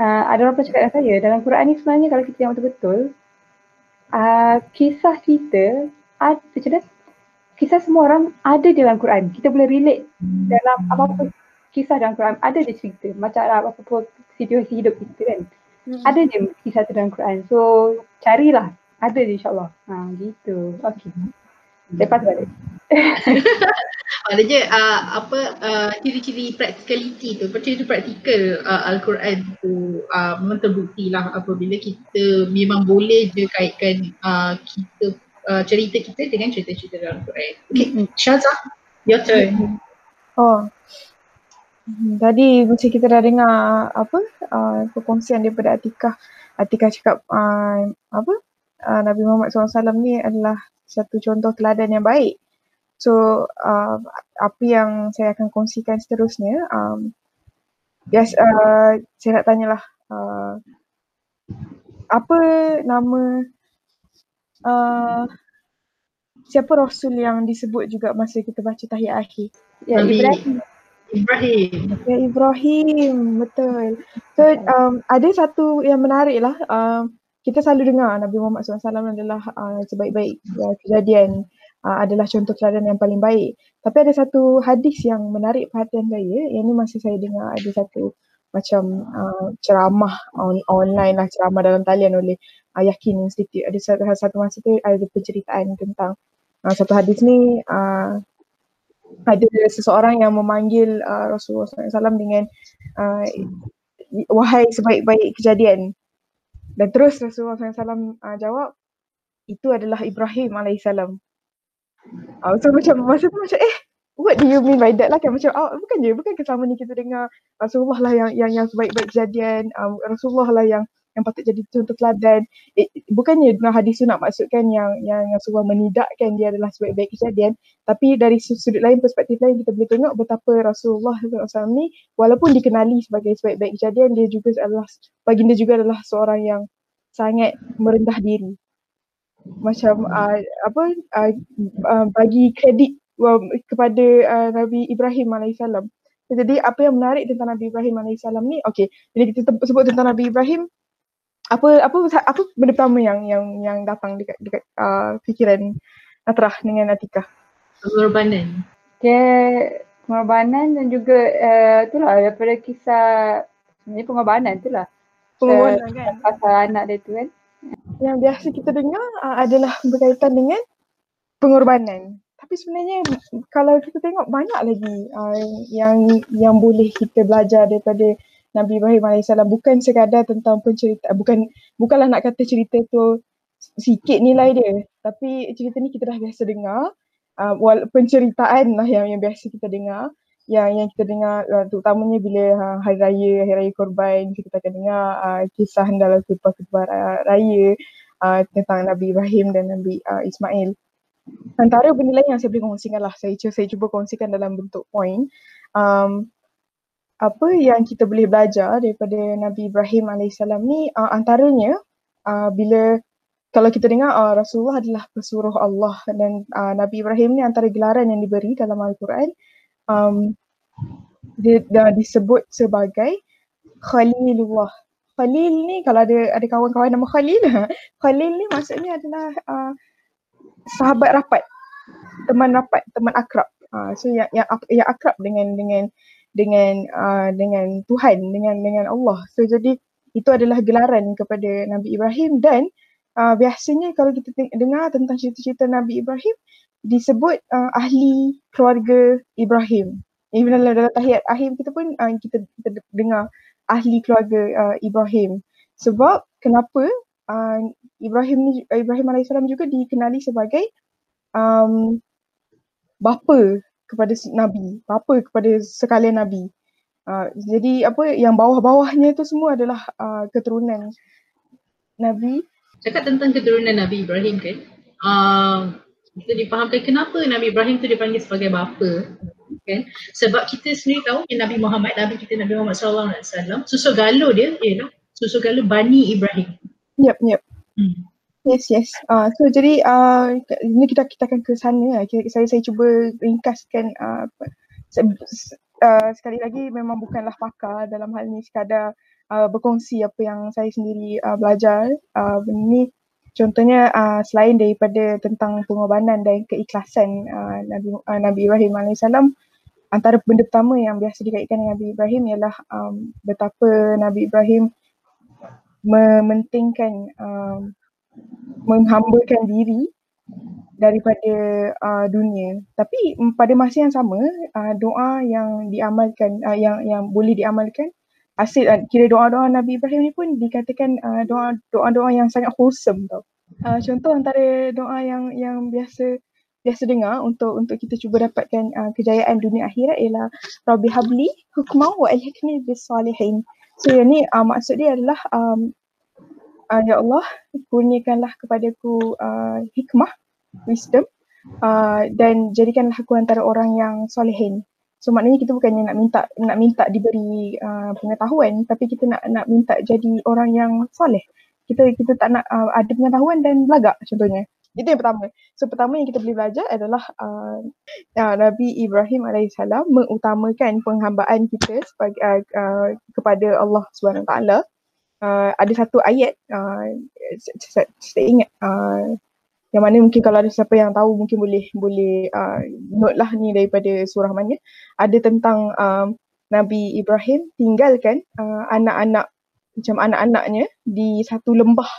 Uh, ada orang pun cakap dengan saya dalam Quran ni sebenarnya kalau kita tengok betul-betul uh, kisah kita ada macam kisah semua orang ada dalam Quran. Kita boleh relate dalam apa-apa kisah dalam Quran. Ada je cerita macam apa-apa situasi hidup kita kan. Hmm. Ada je kisah tu dalam Quran. So carilah. Ada je insyaAllah. Ha gitu. Okay. Lepas balik. Maknanya uh, apa uh, ciri-ciri practicality tu, percaya tu practical uh, Al-Quran tu uh, memang terbukti lah apabila kita memang boleh je kaitkan uh, kita uh, cerita kita dengan cerita-cerita dalam Quran. Okay, mm-hmm. Syazah, your turn. Oh, tadi macam kita dah dengar apa uh, perkongsian daripada Atika. Atika cakap uh, apa uh, Nabi Muhammad SAW ni adalah satu contoh teladan yang baik. So uh, apa yang saya akan kongsikan seterusnya, um, yes, uh, saya nak tanyalah uh, apa nama uh, siapa rasul yang disebut juga masa kita baca tahiyat akhir? Ya, Nabi Ibrahim. Ibrahim. Ya Ibrahim, betul. So um, ada satu yang menarik lah. Um, kita selalu dengar Nabi Muhammad SAW adalah uh, sebaik-baik uh, kejadian uh, adalah contoh teladan yang paling baik. Tapi ada satu hadis yang menarik perhatian saya. Yang ni masa saya dengar ada satu macam uh, ceramah on, online lah, ceramah dalam talian oleh uh, Yakin Institute. Ada satu, satu masa tu ada penceritaan tentang uh, satu hadis ni uh, ada seseorang yang memanggil uh, Rasulullah SAW dengan uh, wahai sebaik-baik kejadian. Dan terus Rasulullah SAW uh, jawab, itu adalah Ibrahim AS. Uh, so macam masa tu macam eh what do you mean by that lah kan macam oh, bukan je bukan selama ni kita dengar Rasulullah lah yang yang yang sebaik-baik kejadian um, Rasulullah lah yang yang patut jadi contoh teladan. Eh, bukannya hadis tu nak maksudkan yang yang Rasulullah menidakkan dia adalah sebaik-baik kejadian, tapi dari sudut lain perspektif lain kita boleh tengok betapa Rasulullah SAW ni walaupun dikenali sebagai sebaik-baik kejadian, dia juga adalah baginda juga adalah seorang yang sangat merendah diri. Macam uh, apa uh, uh, bagi kredit kepada uh, Nabi Ibrahim alaihissalam. Jadi apa yang menarik tentang Nabi Ibrahim alaihissalam ni, okey. Jadi kita sebut tentang Nabi Ibrahim, apa apa apa benda pertama yang yang yang datang dekat dekat uh, fikiran Natrah dengan Atika? Pengorbanan. Okay, pengorbanan dan juga uh, itulah daripada kisah sebenarnya pengorbanan itulah. Pengorbanan uh, kan? Pasal anak dia tu kan. Yang biasa kita dengar uh, adalah berkaitan dengan pengorbanan. Tapi sebenarnya kalau kita tengok banyak lagi uh, yang yang boleh kita belajar daripada Nabi Ibrahim AS bukan sekadar tentang pencerita bukan bukanlah nak kata cerita tu sikit nilai dia. Tapi cerita ni kita dah biasa dengar. Uh, wal, penceritaan lah yang, yang biasa kita dengar. Yang yang kita dengar uh, terutamanya bila uh, hari raya hari raya korban kita akan dengar uh, kisah dalam khutbah-khutbah raya uh, tentang Nabi Ibrahim dan Nabi uh, Ismail. Antara benda lain yang saya boleh kongsikan lah saya, saya cuba kongsikan dalam bentuk point. Um, apa yang kita boleh belajar daripada Nabi Ibrahim AS ni uh, antaranya uh, bila kalau kita dengar uh, Rasulullah adalah pesuruh Allah dan uh, Nabi Ibrahim ni antara gelaran yang diberi dalam Al-Quran um, dia, dia disebut sebagai Khalilullah. Khalil ni kalau ada ada kawan-kawan nama Khalil, Khalil ni maksudnya adalah uh, sahabat rapat, teman rapat, teman akrab. Uh, so yang yang yang akrab dengan dengan dengan uh, dengan Tuhan dengan dengan Allah. So jadi itu adalah gelaran kepada Nabi Ibrahim dan uh, biasanya kalau kita dengar tentang cerita-cerita Nabi Ibrahim disebut uh, ahli keluarga Ibrahim. Even dalam, dalam tahiyat akhir kita pun uh, kita, kita dengar ahli keluarga uh, Ibrahim. Sebab kenapa uh, Ibrahim ni Ibrahim alaihissalam juga dikenali sebagai um, bapa kepada nabi, apa kepada sekalian nabi. Uh, jadi apa yang bawah-bawahnya itu semua adalah uh, keturunan nabi. Cakap tentang keturunan Nabi Ibrahim kan. Uh, kita dipahamkan kenapa Nabi Ibrahim tu dipanggil sebagai bapa kan sebab kita sendiri tahu yang Nabi Muhammad Nabi kita Nabi Muhammad sallallahu alaihi wasallam susu galuh dia ialah susu galuh Bani Ibrahim. Yep, yep. Hmm. Yes, yes. Uh, so jadi uh, ini kita kita akan ke sana. Saya saya cuba ringkaskan uh, uh, sekali lagi memang bukanlah pakar dalam hal ini sekadar uh, berkongsi apa yang saya sendiri uh, belajar. Uh, ini contohnya uh, selain daripada tentang pengorbanan dan keikhlasan uh, Nabi uh, Nabi Ibrahim alaihissalam antara benda pertama yang biasa dikaitkan dengan Nabi Ibrahim ialah um, betapa Nabi Ibrahim mementingkan um, menghambakan diri daripada uh, dunia tapi um, pada masa yang sama uh, doa yang diamalkan uh, yang yang boleh diamalkan hasil uh, kira doa-doa Nabi Ibrahim ni pun dikatakan uh, doa doa-doa yang sangat wholesome tau. Uh, contoh antara doa yang yang biasa biasa dengar untuk untuk kita cuba dapatkan uh, kejayaan dunia akhirat ialah Rabbi habli hukma wa alhikni bis salihin. So yang ni uh, maksud dia adalah um, uh, ya Allah kurniakanlah kepadaku uh, hikmah wisdom uh, dan jadikanlah aku antara orang yang solehin so maknanya kita bukannya nak minta nak minta diberi uh, pengetahuan tapi kita nak nak minta jadi orang yang soleh kita kita tak nak uh, ada pengetahuan dan belagak contohnya Itu yang pertama. So pertama yang kita boleh belajar adalah uh, Nabi Ibrahim AS mengutamakan penghambaan kita sebagai, uh, uh, kepada Allah SWT. Uh, ada satu ayat, uh, saya, ingat uh, yang mana mungkin kalau ada siapa yang tahu mungkin boleh boleh uh, note lah ni daripada surah mana. Ada tentang uh, Nabi Ibrahim tinggalkan uh, anak-anak macam anak-anaknya di satu lembah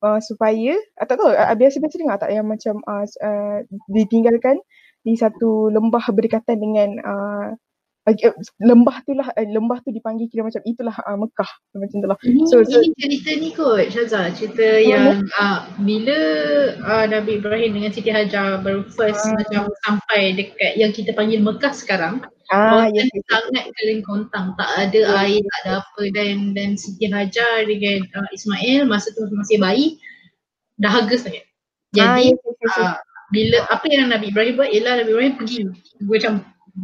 uh, supaya uh, tak tahu uh, biasa-biasa dengar tak yang macam uh, uh, ditinggalkan di satu lembah berdekatan dengan uh, uh, lembah tu lah uh, lembah tu dipanggil kira macam itulah uh, Mekah macam tu lah. Ini, so, so, ini cerita ni kot Syaza cerita oh, yang uh, bila uh, Nabi Ibrahim dengan Siti Hajar baru first uh, macam sampai dekat yang kita panggil Mekah sekarang Ah, ya, ya, sangat kering kontang, tak ada ya. air, tak ada apa dan dan Siti Hajar dengan uh, Ismail masa tu masih bayi dahaga sangat. Jadi ah, ya, ya, ya. Uh, bila apa yang Nabi Ibrahim buat ialah Nabi Ibrahim pergi macam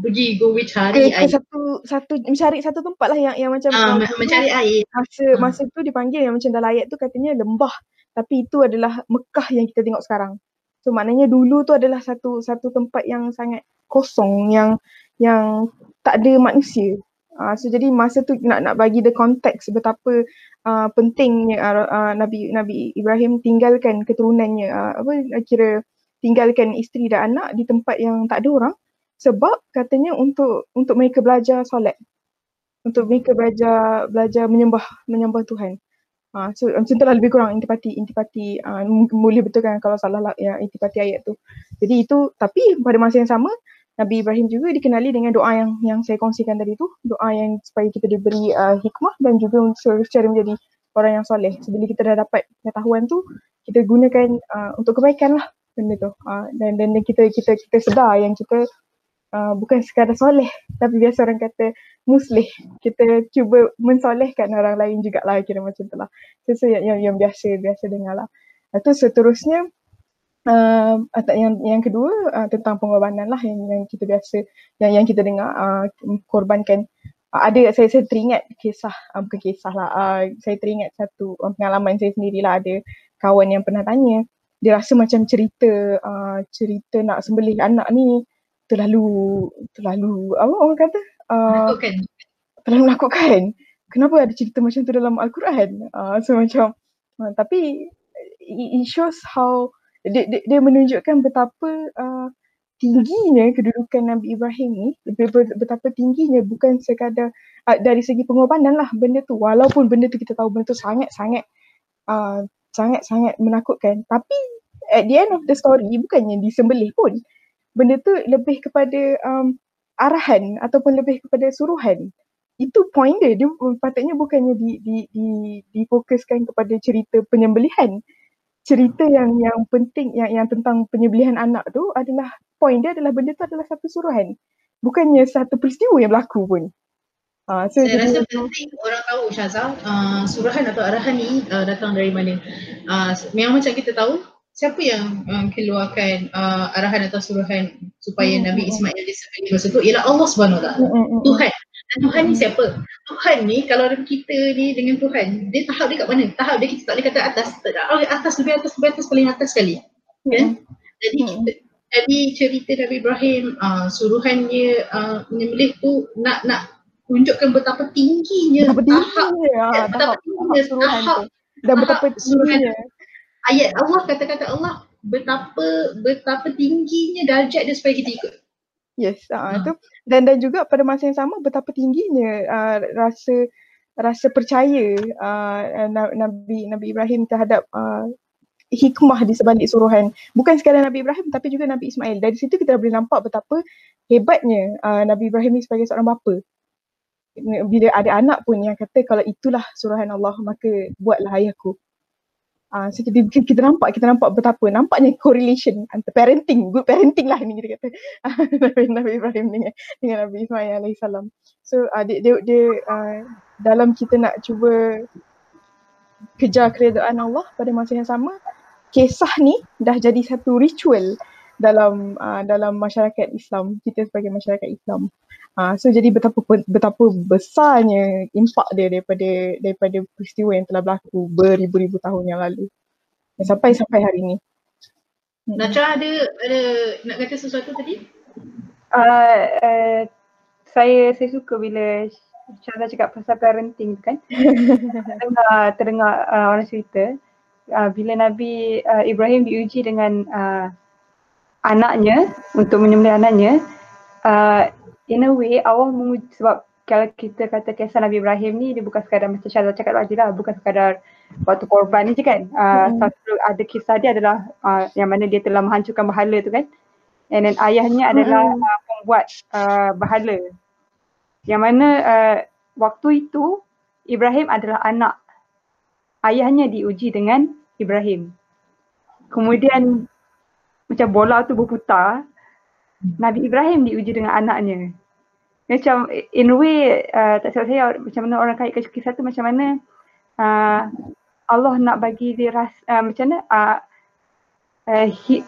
pergi go we cari ke, air. Satu satu mencari satu tempat lah yang yang macam uh, mencari air. Masa uh. masa tu dipanggil yang macam dalam ayat tu katanya lembah tapi itu adalah Mekah yang kita tengok sekarang. So maknanya dulu tu adalah satu satu tempat yang sangat kosong yang yang tak ada manusia. Uh, so jadi masa tu nak nak bagi the konteks betapa uh, pentingnya uh, uh, Nabi Nabi Ibrahim tinggalkan keturunannya uh, apa kira tinggalkan isteri dan anak di tempat yang tak ada orang sebab katanya untuk untuk mereka belajar solat. Untuk mereka belajar belajar menyembah menyembah Tuhan. Uh, so macam tu lah lebih kurang intipati intipati uh, boleh betulkan kalau salah lah ya intipati ayat tu. Jadi itu tapi pada masa yang sama Nabi Ibrahim juga dikenali dengan doa yang yang saya kongsikan tadi tu, doa yang supaya kita diberi uh, hikmah dan juga untuk secara menjadi orang yang soleh. So, bila kita dah dapat pengetahuan tu, kita gunakan uh, untuk kebaikan lah benda tu. Uh, dan dan kita kita kita sedar yang kita uh, bukan sekadar soleh, tapi biasa orang kata muslih. Kita cuba mensolehkan orang lain juga lah kira macam tu lah. So, yang, yang, yang biasa biasa dengar lah. Itu seterusnya uh, yang yang kedua uh, tentang pengorbanan lah yang yang kita biasa yang yang kita dengar uh, korbankan uh, ada saya saya teringat kisah uh, bukan kisah lah uh, saya teringat satu uh, pengalaman saya sendirilah ada kawan yang pernah tanya dia rasa macam cerita uh, cerita nak sembelih anak ni terlalu terlalu apa orang kata? Uh, terlalu menakutkan kenapa ada cerita macam tu dalam al-Quran? Uh, so macam uh, tapi it, it shows how dia, dia, dia menunjukkan betapa uh, tingginya kedudukan Nabi Ibrahim ni betapa tingginya bukan sekadar uh, dari segi pengorbanan lah benda tu. Walaupun benda tu kita tahu benda tu sangat-sangat uh, sangat-sangat menakutkan. Tapi at the end of the story bukannya disembelih pun benda tu lebih kepada um, arahan ataupun lebih kepada suruhan. Itu point dia. Dia patutnya bukannya di di di difokuskan kepada cerita penyembelihan. Cerita yang yang penting yang yang tentang penyembelihan anak tu adalah point dia adalah benda tu adalah satu suruhan. Bukannya satu peristiwa yang berlaku pun. Uh, so saya rasa penting orang tahu Syazal uh, suruhan atau arahan ni uh, datang dari mana. Uh, memang macam kita tahu siapa yang uh, keluarkan uh, arahan atau suruhan supaya hmm. Nabi Ismail disembelih masa tu ialah Allah Subhanahu Wa Taala hmm, hmm, Tuhan dan Tuhan ni siapa? Tuhan ni kalau kita ni dengan Tuhan, dia tahap dia kat mana? Tahap dia kita tak boleh kata atas, oh, atas lebih atas lebih atas paling atas sekali. Kan? Hmm. Jadi hmm. kita jadi cerita Nabi Ibrahim uh, suruhannya uh, menyembelih tu nak nak tunjukkan betapa tingginya betapa tahap tingginya, ya, betapa tahap, tingginya tahap, dan betapa tingginya ayat Allah kata-kata Allah betapa betapa tingginya darjat dia supaya kita ikut. Yes, uh, itu dan dan juga pada masa yang sama betapa tingginya uh, rasa rasa percaya uh, Nabi Nabi Ibrahim terhadap uh, hikmah di sebalik suruhan. Bukan sekadar Nabi Ibrahim tapi juga Nabi Ismail. Dari situ kita boleh nampak betapa hebatnya uh, Nabi Ibrahim ni sebagai seorang bapa. Bila ada anak pun yang kata kalau itulah suruhan Allah maka buatlah ayahku. Uh, so kita, kita nampak kita nampak betapa nampaknya correlation antara parenting good parenting lah ni kita kata Nabi, Nabi Ibrahim dengan, dengan Nabi Ismail alaihi. So uh, dia dia, dia uh, dalam kita nak cuba kejar keredaan Allah pada masa yang sama kisah ni dah jadi satu ritual dalam uh, dalam masyarakat Islam kita sebagai masyarakat Islam. Uh, so jadi betapa betapa besarnya impak dia daripada daripada peristiwa yang telah berlaku beribu-ribu tahun yang lalu. Dan sampai sampai hari ini. Nacha ada ada nak kata sesuatu tadi? Uh, uh, saya saya suka bila Syazah cakap pasal parenting tu kan. terdengar terdengar uh, orang cerita uh, bila Nabi uh, Ibrahim diuji dengan uh, anaknya untuk menyembelih anaknya uh, in a way Allah menguji sebab kalau kita kata kisah Nabi Ibrahim ni dia bukan sekadar macam Syazah cakap tadi lah bukan sekadar waktu korban ni je kan uh, hmm. satu ada kisah dia adalah uh, yang mana dia telah menghancurkan bahala tu kan and then ayahnya adalah hmm. uh, pembuat uh, bahala yang mana uh, waktu itu Ibrahim adalah anak ayahnya diuji dengan Ibrahim kemudian macam bola tu berputar Nabi Ibrahim diuji dengan anaknya. Macam in a way uh, tak silap saya macam mana orang kaitkan kisah tu macam mana uh, Allah nak bagi dia ras uh, macam mana uh, uh, he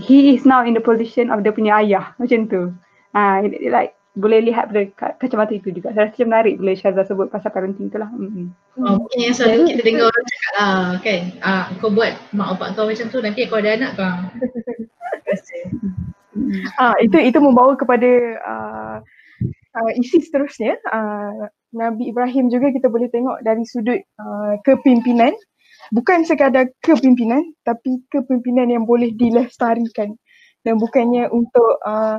he is now in the position of dia punya ayah. Macam tu. Uh, like boleh lihat pada kacamata itu juga. Saya rasa menarik bila Syazah sebut pasal parenting tu lah. Mm-hmm. oh, mungkin yang selalu kita dengar orang cakap lah kan? Uh, kau buat mak opak kau macam tu nanti kau ada anak kau ah itu itu membawa kepada uh, uh, isi seterusnya uh, Nabi Ibrahim juga kita boleh tengok dari sudut uh, kepimpinan bukan sekadar kepimpinan tapi kepimpinan yang boleh dilestarikan dan bukannya untuk uh,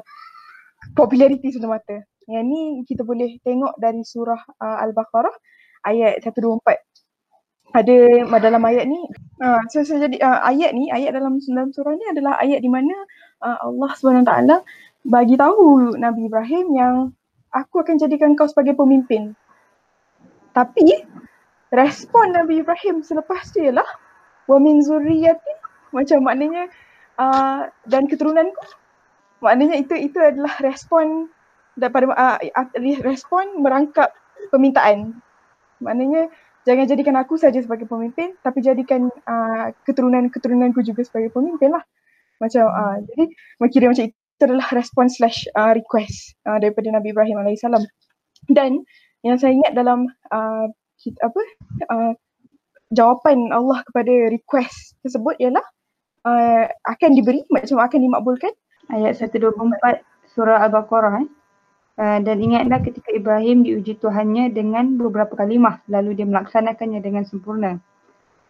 populariti semata-mata. Yang ni kita boleh tengok dari surah uh, Al-Baqarah ayat 124. Ada dalam ayat ni uh, so, so jadi uh, ayat ni ayat dalam dalam surah ni adalah ayat di mana uh, Allah SWT bagi tahu Nabi Ibrahim yang aku akan jadikan kau sebagai pemimpin. Tapi respon Nabi Ibrahim selepas tu ialah wa min zurriyati macam maknanya uh, dan keturunanku. Maknanya itu itu adalah respon daripada uh, respon merangkap permintaan. Maknanya jangan jadikan aku saja sebagai pemimpin tapi jadikan uh, keturunan-keturunanku juga sebagai pemimpin lah. Macam uh, jadi kira macam itu adalah respon slash uh, request uh, daripada Nabi Ibrahim AS. Dan yang saya ingat dalam uh, apa uh, jawapan Allah kepada request tersebut ialah uh, akan diberi macam akan dimakbulkan. Ayat 124 surah Al-Baqarah. Eh? Uh, dan ingatlah ketika Ibrahim diuji Tuhannya dengan beberapa kalimah lalu dia melaksanakannya dengan sempurna.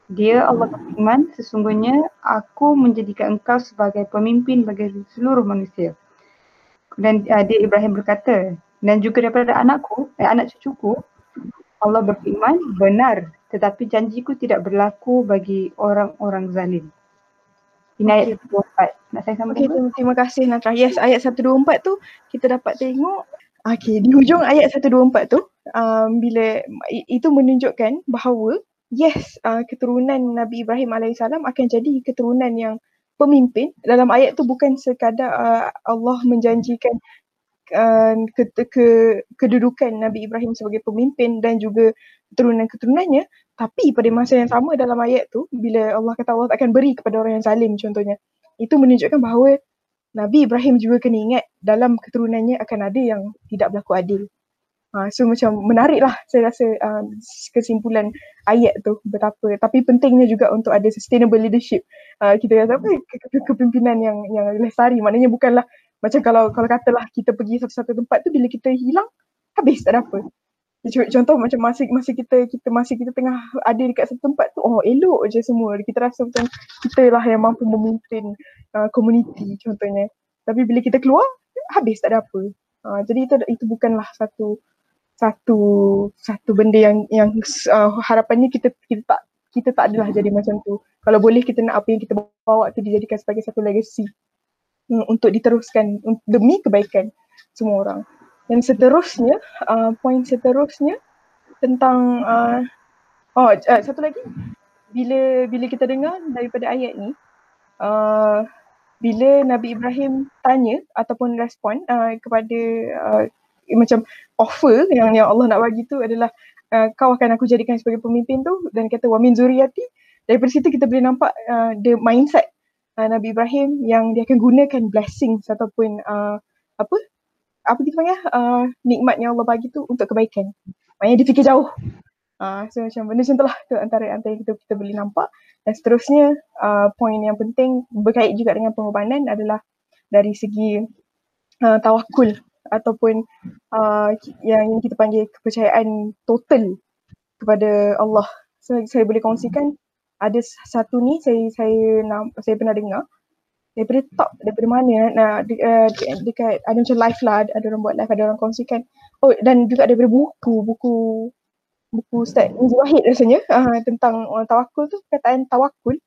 Dia Allah berfirman, sesungguhnya aku menjadikan engkau sebagai pemimpin bagi seluruh manusia. Dan uh, dia Ibrahim berkata, dan juga daripada anakku, eh, anak cucuku, Allah berfirman, benar tetapi janjiku tidak berlaku bagi orang-orang zalim. Ini ayat 124. Nak saya sama okay, Terima kasih Natra. Yes, ayat 124 tu kita dapat tengok Okay, di hujung ayat 124 tu um, bila itu menunjukkan bahawa yes uh, keturunan Nabi Ibrahim alaihissalam akan jadi keturunan yang pemimpin. Dalam ayat tu bukan sekadar uh, Allah menjanjikan uh, ke, ke, kedudukan Nabi Ibrahim sebagai pemimpin dan juga keturunan-keturunannya. Tapi pada masa yang sama dalam ayat tu bila Allah kata Allah akan beri kepada orang yang zalim contohnya itu menunjukkan bahawa Nabi Ibrahim juga kena ingat dalam keturunannya akan ada yang tidak berlaku adil Uh, so macam menarik lah saya rasa uh, kesimpulan ayat tu betapa tapi pentingnya juga untuk ada sustainable leadership. Uh, kita kata apa ke- ke- kepimpinan yang yang lestari. Maknanya bukanlah macam kalau kalau katalah kita pergi satu-satu tempat tu bila kita hilang habis tak ada apa. Contoh macam masa masa kita kita masa kita tengah ada dekat satu tempat tu oh elok je semua. Kita rasa macam kita lah yang mampu memimpin uh, community contohnya. Tapi bila kita keluar habis tak ada apa. Uh, jadi itu itu bukanlah satu satu satu benda yang yang uh, harapannya kita kita tak kita tak adalah jadi macam tu. Kalau boleh kita nak apa yang kita bawa tu dijadikan sebagai satu legacy um, untuk diteruskan demi kebaikan semua orang. Dan seterusnya, uh, poin seterusnya tentang uh, oh uh, satu lagi bila bila kita dengar daripada ayat ni uh, bila Nabi Ibrahim tanya ataupun respon uh, kepada uh, macam offer yang yang Allah nak bagi tu adalah uh, kau akan aku jadikan sebagai pemimpin tu. Dan kata wa min zuriyati daripada situ kita boleh nampak uh, the mindset uh, Nabi Ibrahim yang dia akan gunakan blessings ataupun uh, apa? Apa kita panggil uh, nikmat yang Allah bagi tu untuk kebaikan. Maknanya dia fikir jauh. Uh, so macam benda macam tu lah. Tu antara antara yang kita, kita boleh nampak. Dan seterusnya uh, poin yang penting berkait juga dengan pengorbanan adalah dari segi uh, tawakul ataupun uh, yang kita panggil kepercayaan total kepada Allah. So saya boleh kongsikan ada satu ni saya saya saya pernah dengar. Daripada top daripada mana nah de, uh, de, dekat ada macam live lah ada orang buat live ada orang kongsikan. Oh dan juga daripada buku buku buku Ustaz Nizzi Wahid rasanya uh, tentang uh, tawakul tu perkataan tawakul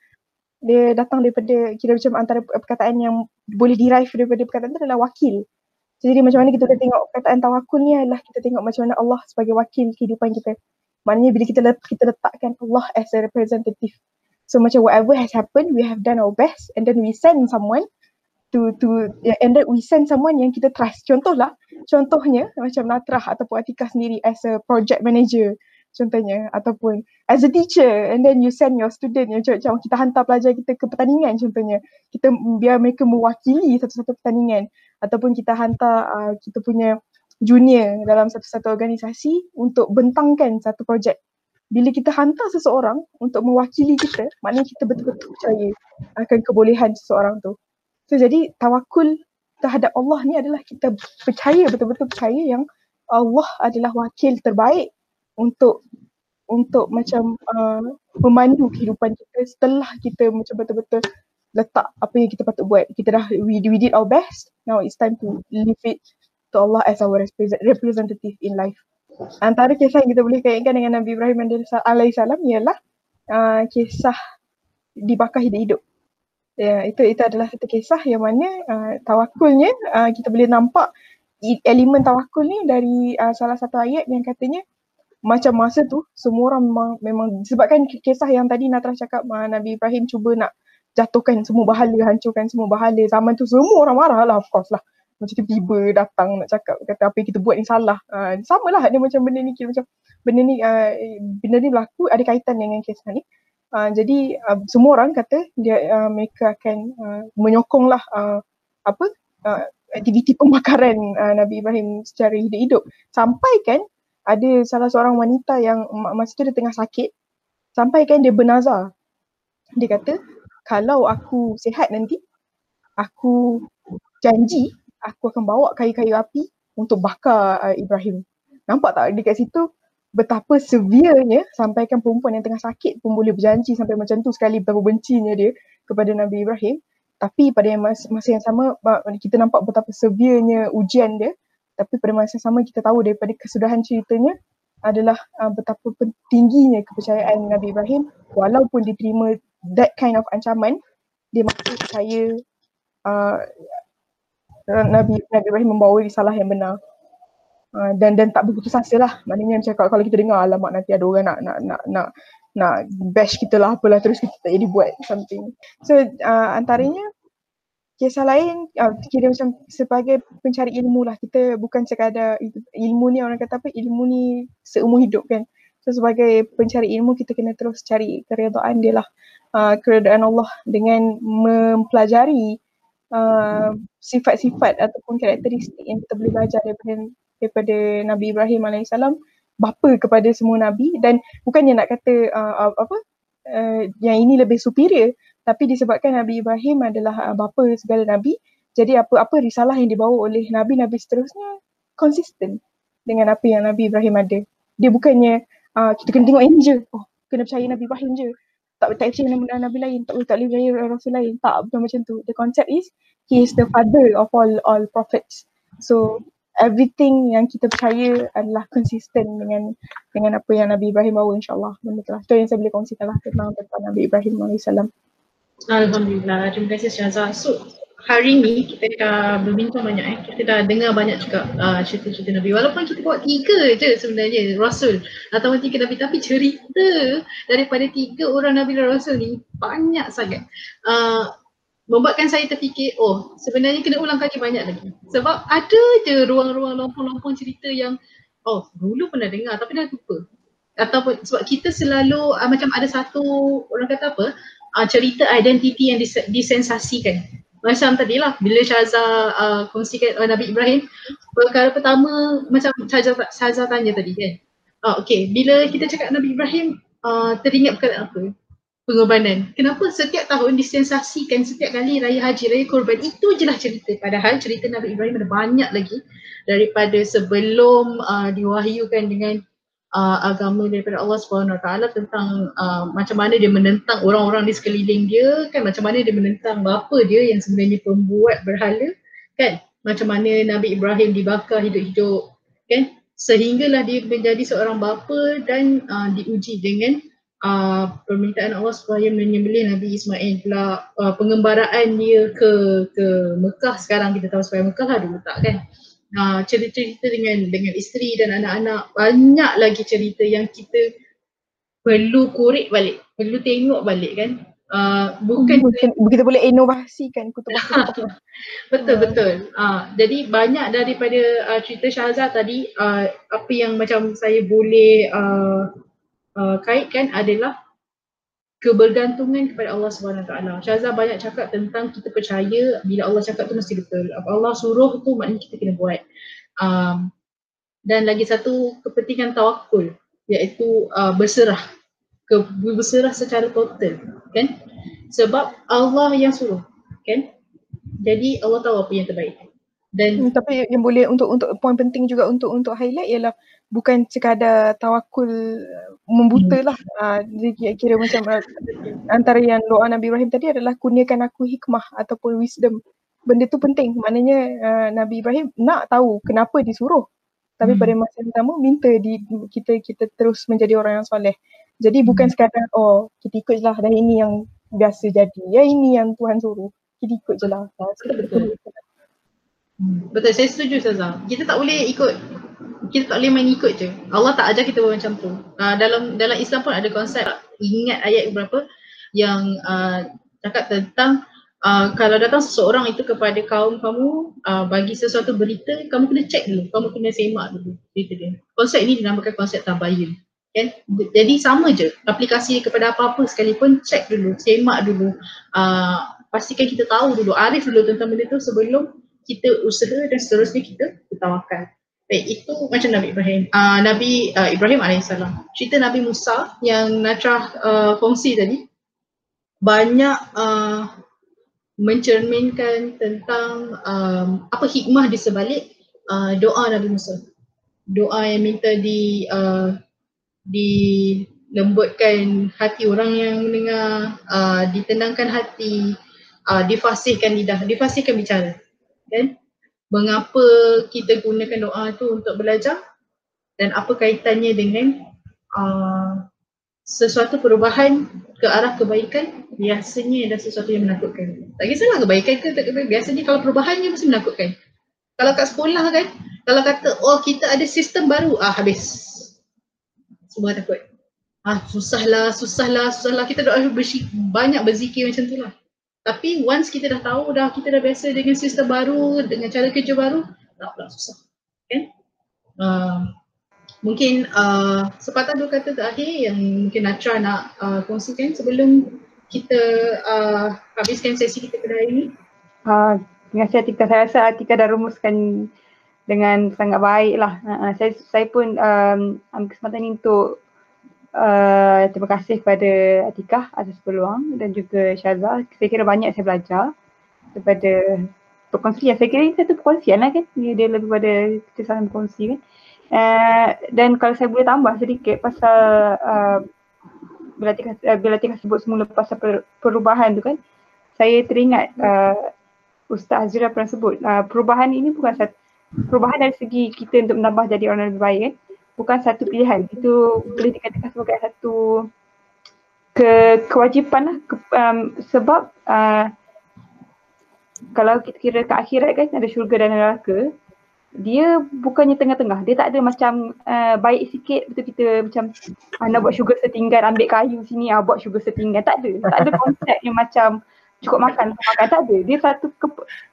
dia datang daripada kira macam antara perkataan yang boleh derive daripada perkataan tu adalah wakil jadi macam mana kita boleh tengok perkataan tawakul ni adalah kita tengok macam mana Allah sebagai wakil kehidupan kita. Maknanya bila kita kita letakkan Allah as a representative. So macam whatever has happened, we have done our best and then we send someone to to and then we send someone yang kita trust. Contohlah, contohnya macam Natrah ataupun Atika sendiri as a project manager contohnya ataupun as a teacher and then you send your student yang macam kita hantar pelajar kita ke pertandingan contohnya kita biar mereka mewakili satu-satu pertandingan ataupun kita hantar uh, kita punya junior dalam satu-satu organisasi untuk bentangkan satu projek bila kita hantar seseorang untuk mewakili kita, maknanya kita betul-betul percaya akan kebolehan seseorang tu. So jadi tawakul terhadap Allah ni adalah kita percaya betul-betul percaya yang Allah adalah wakil terbaik untuk untuk macam uh, memandu kehidupan kita setelah kita macam betul-betul letak apa yang kita patut buat. Kita dah we, we did our best. Now it's time to leave it to Allah as our representative in life. Antara kisah yang kita boleh kaitkan dengan Nabi Ibrahim alaihissalam ialah uh, kisah dibakar hidup-hidup. Ya, itu itu adalah satu kisah yang mana uh, tawakulnya uh, kita boleh nampak elemen tawakul ni dari uh, salah satu ayat yang katanya macam masa tu semua orang memang, memang sebabkan kisah yang tadi Natrah cakap uh, Nabi Ibrahim cuba nak jatuhkan semua bahala, hancurkan semua bahala. Zaman tu semua orang marah lah of course lah macam tiba-tiba datang nak cakap kata apa yang kita buat ni salah. Uh, sama lah dia macam benda ni kira macam benda ni uh, benda ni berlaku ada kaitan dengan kisah ni. Uh, jadi uh, semua orang kata dia uh, mereka akan uh, menyokonglah uh, apa uh, aktiviti pembakaran uh, Nabi Ibrahim secara hidup-hidup. Sampai kan ada salah seorang wanita yang masa tu dia tengah sakit sampai kan dia bernazar. Dia kata kalau aku sihat nanti aku janji aku akan bawa kayu-kayu api untuk bakar uh, Ibrahim. Nampak tak dekat situ betapa severnya sampaikan perempuan yang tengah sakit pun boleh berjanji sampai macam tu sekali betapa bencinya dia kepada Nabi Ibrahim. Tapi pada masa, masa yang sama kita nampak betapa severnya ujian dia. Tapi pada masa sama kita tahu daripada kesudahan ceritanya adalah uh, betapa tingginya kepercayaan Nabi Ibrahim walaupun diterima that kind of ancaman dia masih percaya uh, Nabi Nabi Ibrahim membawa risalah yang benar. Uh, dan dan tak berputus asa lah. Maknanya macam kalau, kalau kita dengar alamak nanti ada orang nak nak nak nak nak bash kita lah apalah terus kita tak jadi buat something. So uh, antaranya kisah lain uh, kira macam sebagai pencari ilmu lah. Kita bukan sekadar ilmu ni orang kata apa ilmu ni seumur hidup kan. So sebagai pencari ilmu kita kena terus cari keredaan dia lah. Uh, keredaan Allah dengan mempelajari uh, sifat-sifat ataupun karakteristik yang kita boleh belajar daripada daripada Nabi Ibrahim alaihissalam bapa kepada semua nabi dan bukannya nak kata uh, apa uh, yang ini lebih superior tapi disebabkan Nabi Ibrahim adalah uh, bapa segala nabi jadi apa-apa risalah yang dibawa oleh nabi-nabi seterusnya konsisten dengan apa yang Nabi Ibrahim ada. Dia bukannya uh, kita kena tengok je. Oh kena percaya Nabi Ibrahim je. Tak tak percaya nama nabi lain tak tak boleh percaya rasul lain. Tak bukan macam tu. The concept is he is the father of all all prophets. So everything yang kita percaya adalah konsisten dengan dengan apa yang Nabi Ibrahim bawa insyaallah. Benda tu lah. Tu yang saya boleh kongsikan lah tentang tentang Nabi Ibrahim alaihissalam Alhamdulillah terima kasih Syazah so hari ni kita dah berbincang banyak eh. Kita dah dengar banyak juga uh, cerita-cerita Nabi. Walaupun kita buat tiga je sebenarnya Rasul atau tiga Nabi tapi cerita daripada tiga orang Nabi dan Rasul ni banyak sangat. Uh, membuatkan saya terfikir oh sebenarnya kena ulang kali banyak lagi. Sebab ada je ruang-ruang lompong-lompong cerita yang oh dulu pernah dengar tapi dah lupa. Ataupun sebab kita selalu uh, macam ada satu orang kata apa uh, cerita identiti yang disensasikan macam tadi lah bila Syaza uh, kongsikan uh, Nabi Ibrahim perkara pertama macam Syaza, Syaza tanya tadi kan uh, okay, bila kita cakap Nabi Ibrahim uh, teringat perkara apa? Pengorbanan. Kenapa setiap tahun disensasikan setiap kali raya haji, raya korban itu je lah cerita. Padahal cerita Nabi Ibrahim ada banyak lagi daripada sebelum uh, diwahyukan dengan uh, agama daripada Allah SWT tentang uh, macam mana dia menentang orang-orang di sekeliling dia kan? Macam mana dia menentang bapa dia yang sebenarnya pembuat berhala kan? Macam mana Nabi Ibrahim dibakar hidup-hidup kan? Sehinggalah dia menjadi seorang bapa dan uh, diuji dengan uh, permintaan Allah supaya menyembelih Nabi Ismail pula. Uh, pengembaraan dia ke ke Mekah sekarang kita tahu supaya Mekah lah dia letak kan uh, cerita-cerita dengan dengan isteri dan anak-anak. Banyak lagi cerita yang kita perlu korek balik perlu tengok balik kan. Uh, bukan kita boleh inovasikan kutub betul betul. Uh, jadi banyak daripada uh, cerita Syahzah tadi uh, apa yang macam saya boleh uh, uh, kaitkan adalah kebergantungan kepada Allah SWT. Syahzah banyak cakap tentang kita percaya bila Allah cakap tu mesti betul. Apa Allah suruh tu maknanya kita kena buat. Um, dan lagi satu kepentingan tawakul iaitu uh, berserah ke berserah secara total kan sebab Allah yang suruh kan jadi Allah tahu apa yang terbaik dan hmm, tapi yang boleh untuk untuk poin penting juga untuk untuk highlight ialah bukan sekadar tawakul uh, membuta hmm. uh, jadi kira macam uh, antara yang doa Nabi Ibrahim tadi adalah kurniakan aku hikmah ataupun wisdom benda tu penting maknanya uh, Nabi Ibrahim nak tahu kenapa disuruh tapi hmm. pada masa yang sama minta di kita kita terus menjadi orang yang soleh jadi bukan hmm. sekadar oh kita ikut je lah dah ini yang biasa jadi. Ya ini yang Tuhan suruh. Kita ikut je lah. Betul. Hmm. Betul, saya setuju Saza. Kita tak boleh ikut kita tak boleh main ikut je. Allah tak ajar kita buat macam tu. Uh, dalam dalam Islam pun ada konsep ingat ayat berapa yang uh, cakap tentang uh, kalau datang seseorang itu kepada kaum kamu uh, bagi sesuatu berita, kamu kena check dulu. Kamu kena semak dulu berita dia. Konsep ini dinamakan konsep tabayun kan jadi sama je aplikasi kepada apa-apa sekalipun check dulu semak dulu uh, pastikan kita tahu dulu arif dulu tentang benda tu sebelum kita usaha dan seterusnya kita bertawakal baik itu macam Nabi Ibrahim. Uh, Nabi uh, Ibrahim AS cerita Nabi Musa yang Natra uh, kongsi tadi banyak uh, mencerminkan tentang um, apa hikmah di sebalik uh, doa Nabi Musa. Doa yang minta di uh, dilembutkan hati orang yang mendengar, uh, ditenangkan hati, uh, difasihkan lidah, difasihkan bicara. Kan? Mengapa kita gunakan doa tu untuk belajar dan apa kaitannya dengan uh, sesuatu perubahan ke arah kebaikan biasanya adalah sesuatu yang menakutkan. Tak kisahlah kebaikan ke tak kebaikan, biasanya kalau perubahannya mesti menakutkan. Kalau kat sekolah kan, kalau kata oh kita ada sistem baru, ah habis semua takut. Ah susah lah, susah lah, susah lah. Kita doa bersy- banyak berzikir macam tu lah. Tapi once kita dah tahu dah, kita dah biasa dengan sistem baru, dengan cara kerja baru, tak pula susah. Kan? Uh, mungkin uh, sepatah dua kata terakhir yang mungkin Natra nak uh, kongsikan sebelum kita uh, habiskan sesi kita pada hari ini. Uh, terima kasih Atika. Saya rasa Atika dah rumuskan dengan sangat baik lah. Uh, saya, saya pun um, ambil kesempatan ini untuk uh, terima kasih kepada Atikah atas peluang dan juga Syazah. Saya kira banyak saya belajar daripada perkongsian. Saya kira ini satu perkongsian lah kan. Dia, dia lebih pada kita saling berkongsi kan. Uh, dan kalau saya boleh tambah sedikit pasal uh, bila Atikah, uh, sebut semula pasal per, perubahan tu kan. Saya teringat uh, Ustaz Azira pernah sebut uh, perubahan ini bukan satu perubahan dari segi kita untuk menambah jadi orang lebih baik kan bukan satu pilihan. Itu boleh dikatakan sebagai satu ke kewajipan lah. Ke, um, sebab uh, kalau kita kira ke akhirat kan ada syurga dan neraka dia bukannya tengah-tengah. Dia tak ada macam uh, baik sikit. Betul kita macam uh, nak buat syurga setinggal ambil kayu sini uh, buat syurga setinggal tak ada. Tak ada konsep yang macam cukup makan makan. Tak ada. Dia satu ke,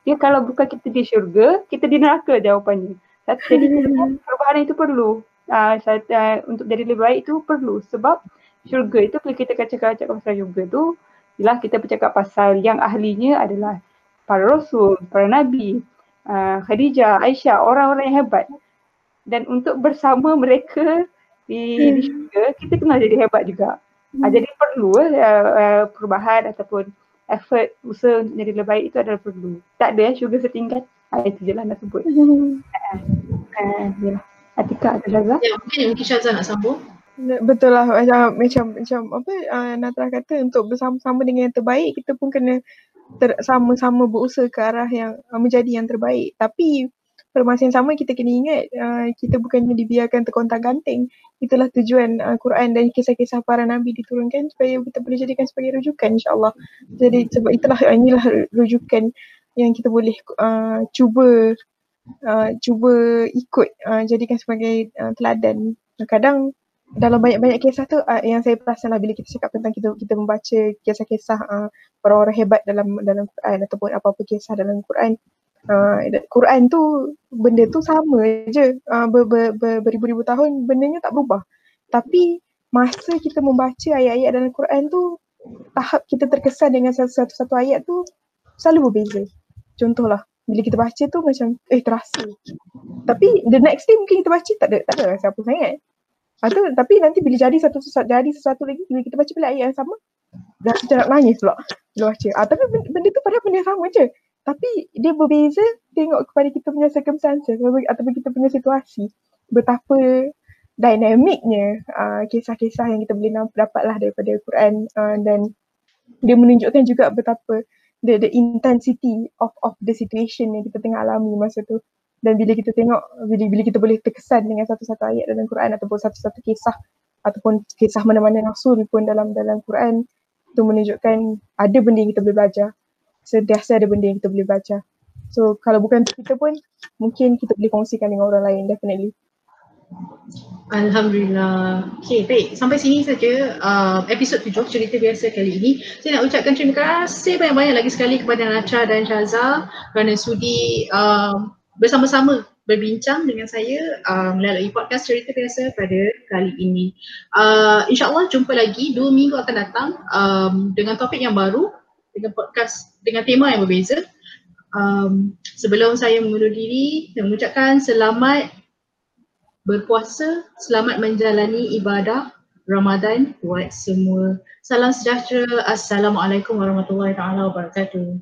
dia kalau bukan kita di syurga kita di neraka jawapannya. Satu, jadi perubahan itu perlu uh, uh, untuk jadi lebih baik itu perlu sebab syurga itu kalau kita cakap cakap pasal syurga tu ialah kita bercakap pasal yang ahlinya adalah para rasul para nabi uh, Khadijah Aisyah orang-orang yang hebat dan untuk bersama mereka di, di syurga, kita kena jadi hebat juga. Hmm. Uh, jadi perlu uh, uh, perubahan ataupun effort usaha untuk jadi lebih baik itu adalah perlu. Tak ada syurga setingkat. Uh, itu je lah nak sebut. Hmm. Uh, uh, yalah. Atika ada Syaza? Ya mungkin mungkin Syaza nak sambung. Betul lah macam macam macam apa uh, Natra kata untuk bersama-sama dengan yang terbaik kita pun kena ter, sama-sama berusaha ke arah yang uh, menjadi yang terbaik. Tapi pada masa yang sama kita kena ingat uh, kita bukannya dibiarkan terkontang ganting. Itulah tujuan uh, Quran dan kisah-kisah para nabi diturunkan supaya kita boleh jadikan sebagai rujukan insya-Allah. Jadi sebab itulah inilah rujukan yang kita boleh uh, cuba uh, cuba ikut uh, jadikan sebagai uh, teladan. Kadang dalam banyak-banyak kisah tu uh, yang saya perasan lah bila kita cakap tentang kita kita membaca kisah-kisah uh, orang-orang hebat dalam dalam Quran ataupun apa-apa kisah dalam Quran uh, Quran tu benda tu sama je. Uh, ber, ber, ber, beribu-ribu tahun bendanya tak berubah. Tapi masa kita membaca ayat-ayat dalam Quran tu tahap kita terkesan dengan satu-satu ayat tu selalu berbeza. Contohlah bila kita baca tu macam eh terasa tapi the next day mungkin kita baca tak ada tak ada rasa apa sangat atau tapi nanti bila jadi satu jadi sesuatu lagi bila kita baca balik ayat yang sama dah macam nak nangis pula bila baca. Ah tapi benda, benda tu padahal benda sama je. Tapi dia berbeza tengok kepada kita punya circumstances ataupun kita punya situasi. Betapa dinamiknya uh, kisah-kisah yang kita boleh dapatlah daripada Quran uh, dan dia menunjukkan juga betapa the, the intensity of of the situation yang kita tengah alami masa tu. Dan bila kita tengok bila, bila kita boleh terkesan dengan satu-satu ayat dalam Quran ataupun satu-satu kisah ataupun kisah mana-mana rasul pun dalam dalam Quran itu menunjukkan ada benda yang kita boleh belajar. Sentiasa ada benda yang kita boleh baca so kalau bukan kita pun mungkin kita boleh kongsikan dengan orang lain definitely Alhamdulillah. Okay, baik. Sampai sini saja uh, episod tujuh cerita biasa kali ini. Saya nak ucapkan terima kasih banyak-banyak lagi sekali kepada Nacha dan Syaza kerana sudi uh, bersama-sama berbincang dengan saya uh, melalui podcast cerita biasa pada kali ini. Uh, InsyaAllah jumpa lagi dua minggu akan datang um, dengan topik yang baru, dengan podcast dengan tema yang berbeza. Um, sebelum saya mengundur diri dan mengucapkan selamat berpuasa, selamat menjalani ibadah Ramadan buat semua. Salam sejahtera. Assalamualaikum warahmatullahi wabarakatuh.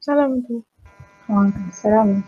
Assalamualaikum. Waalaikumsalam.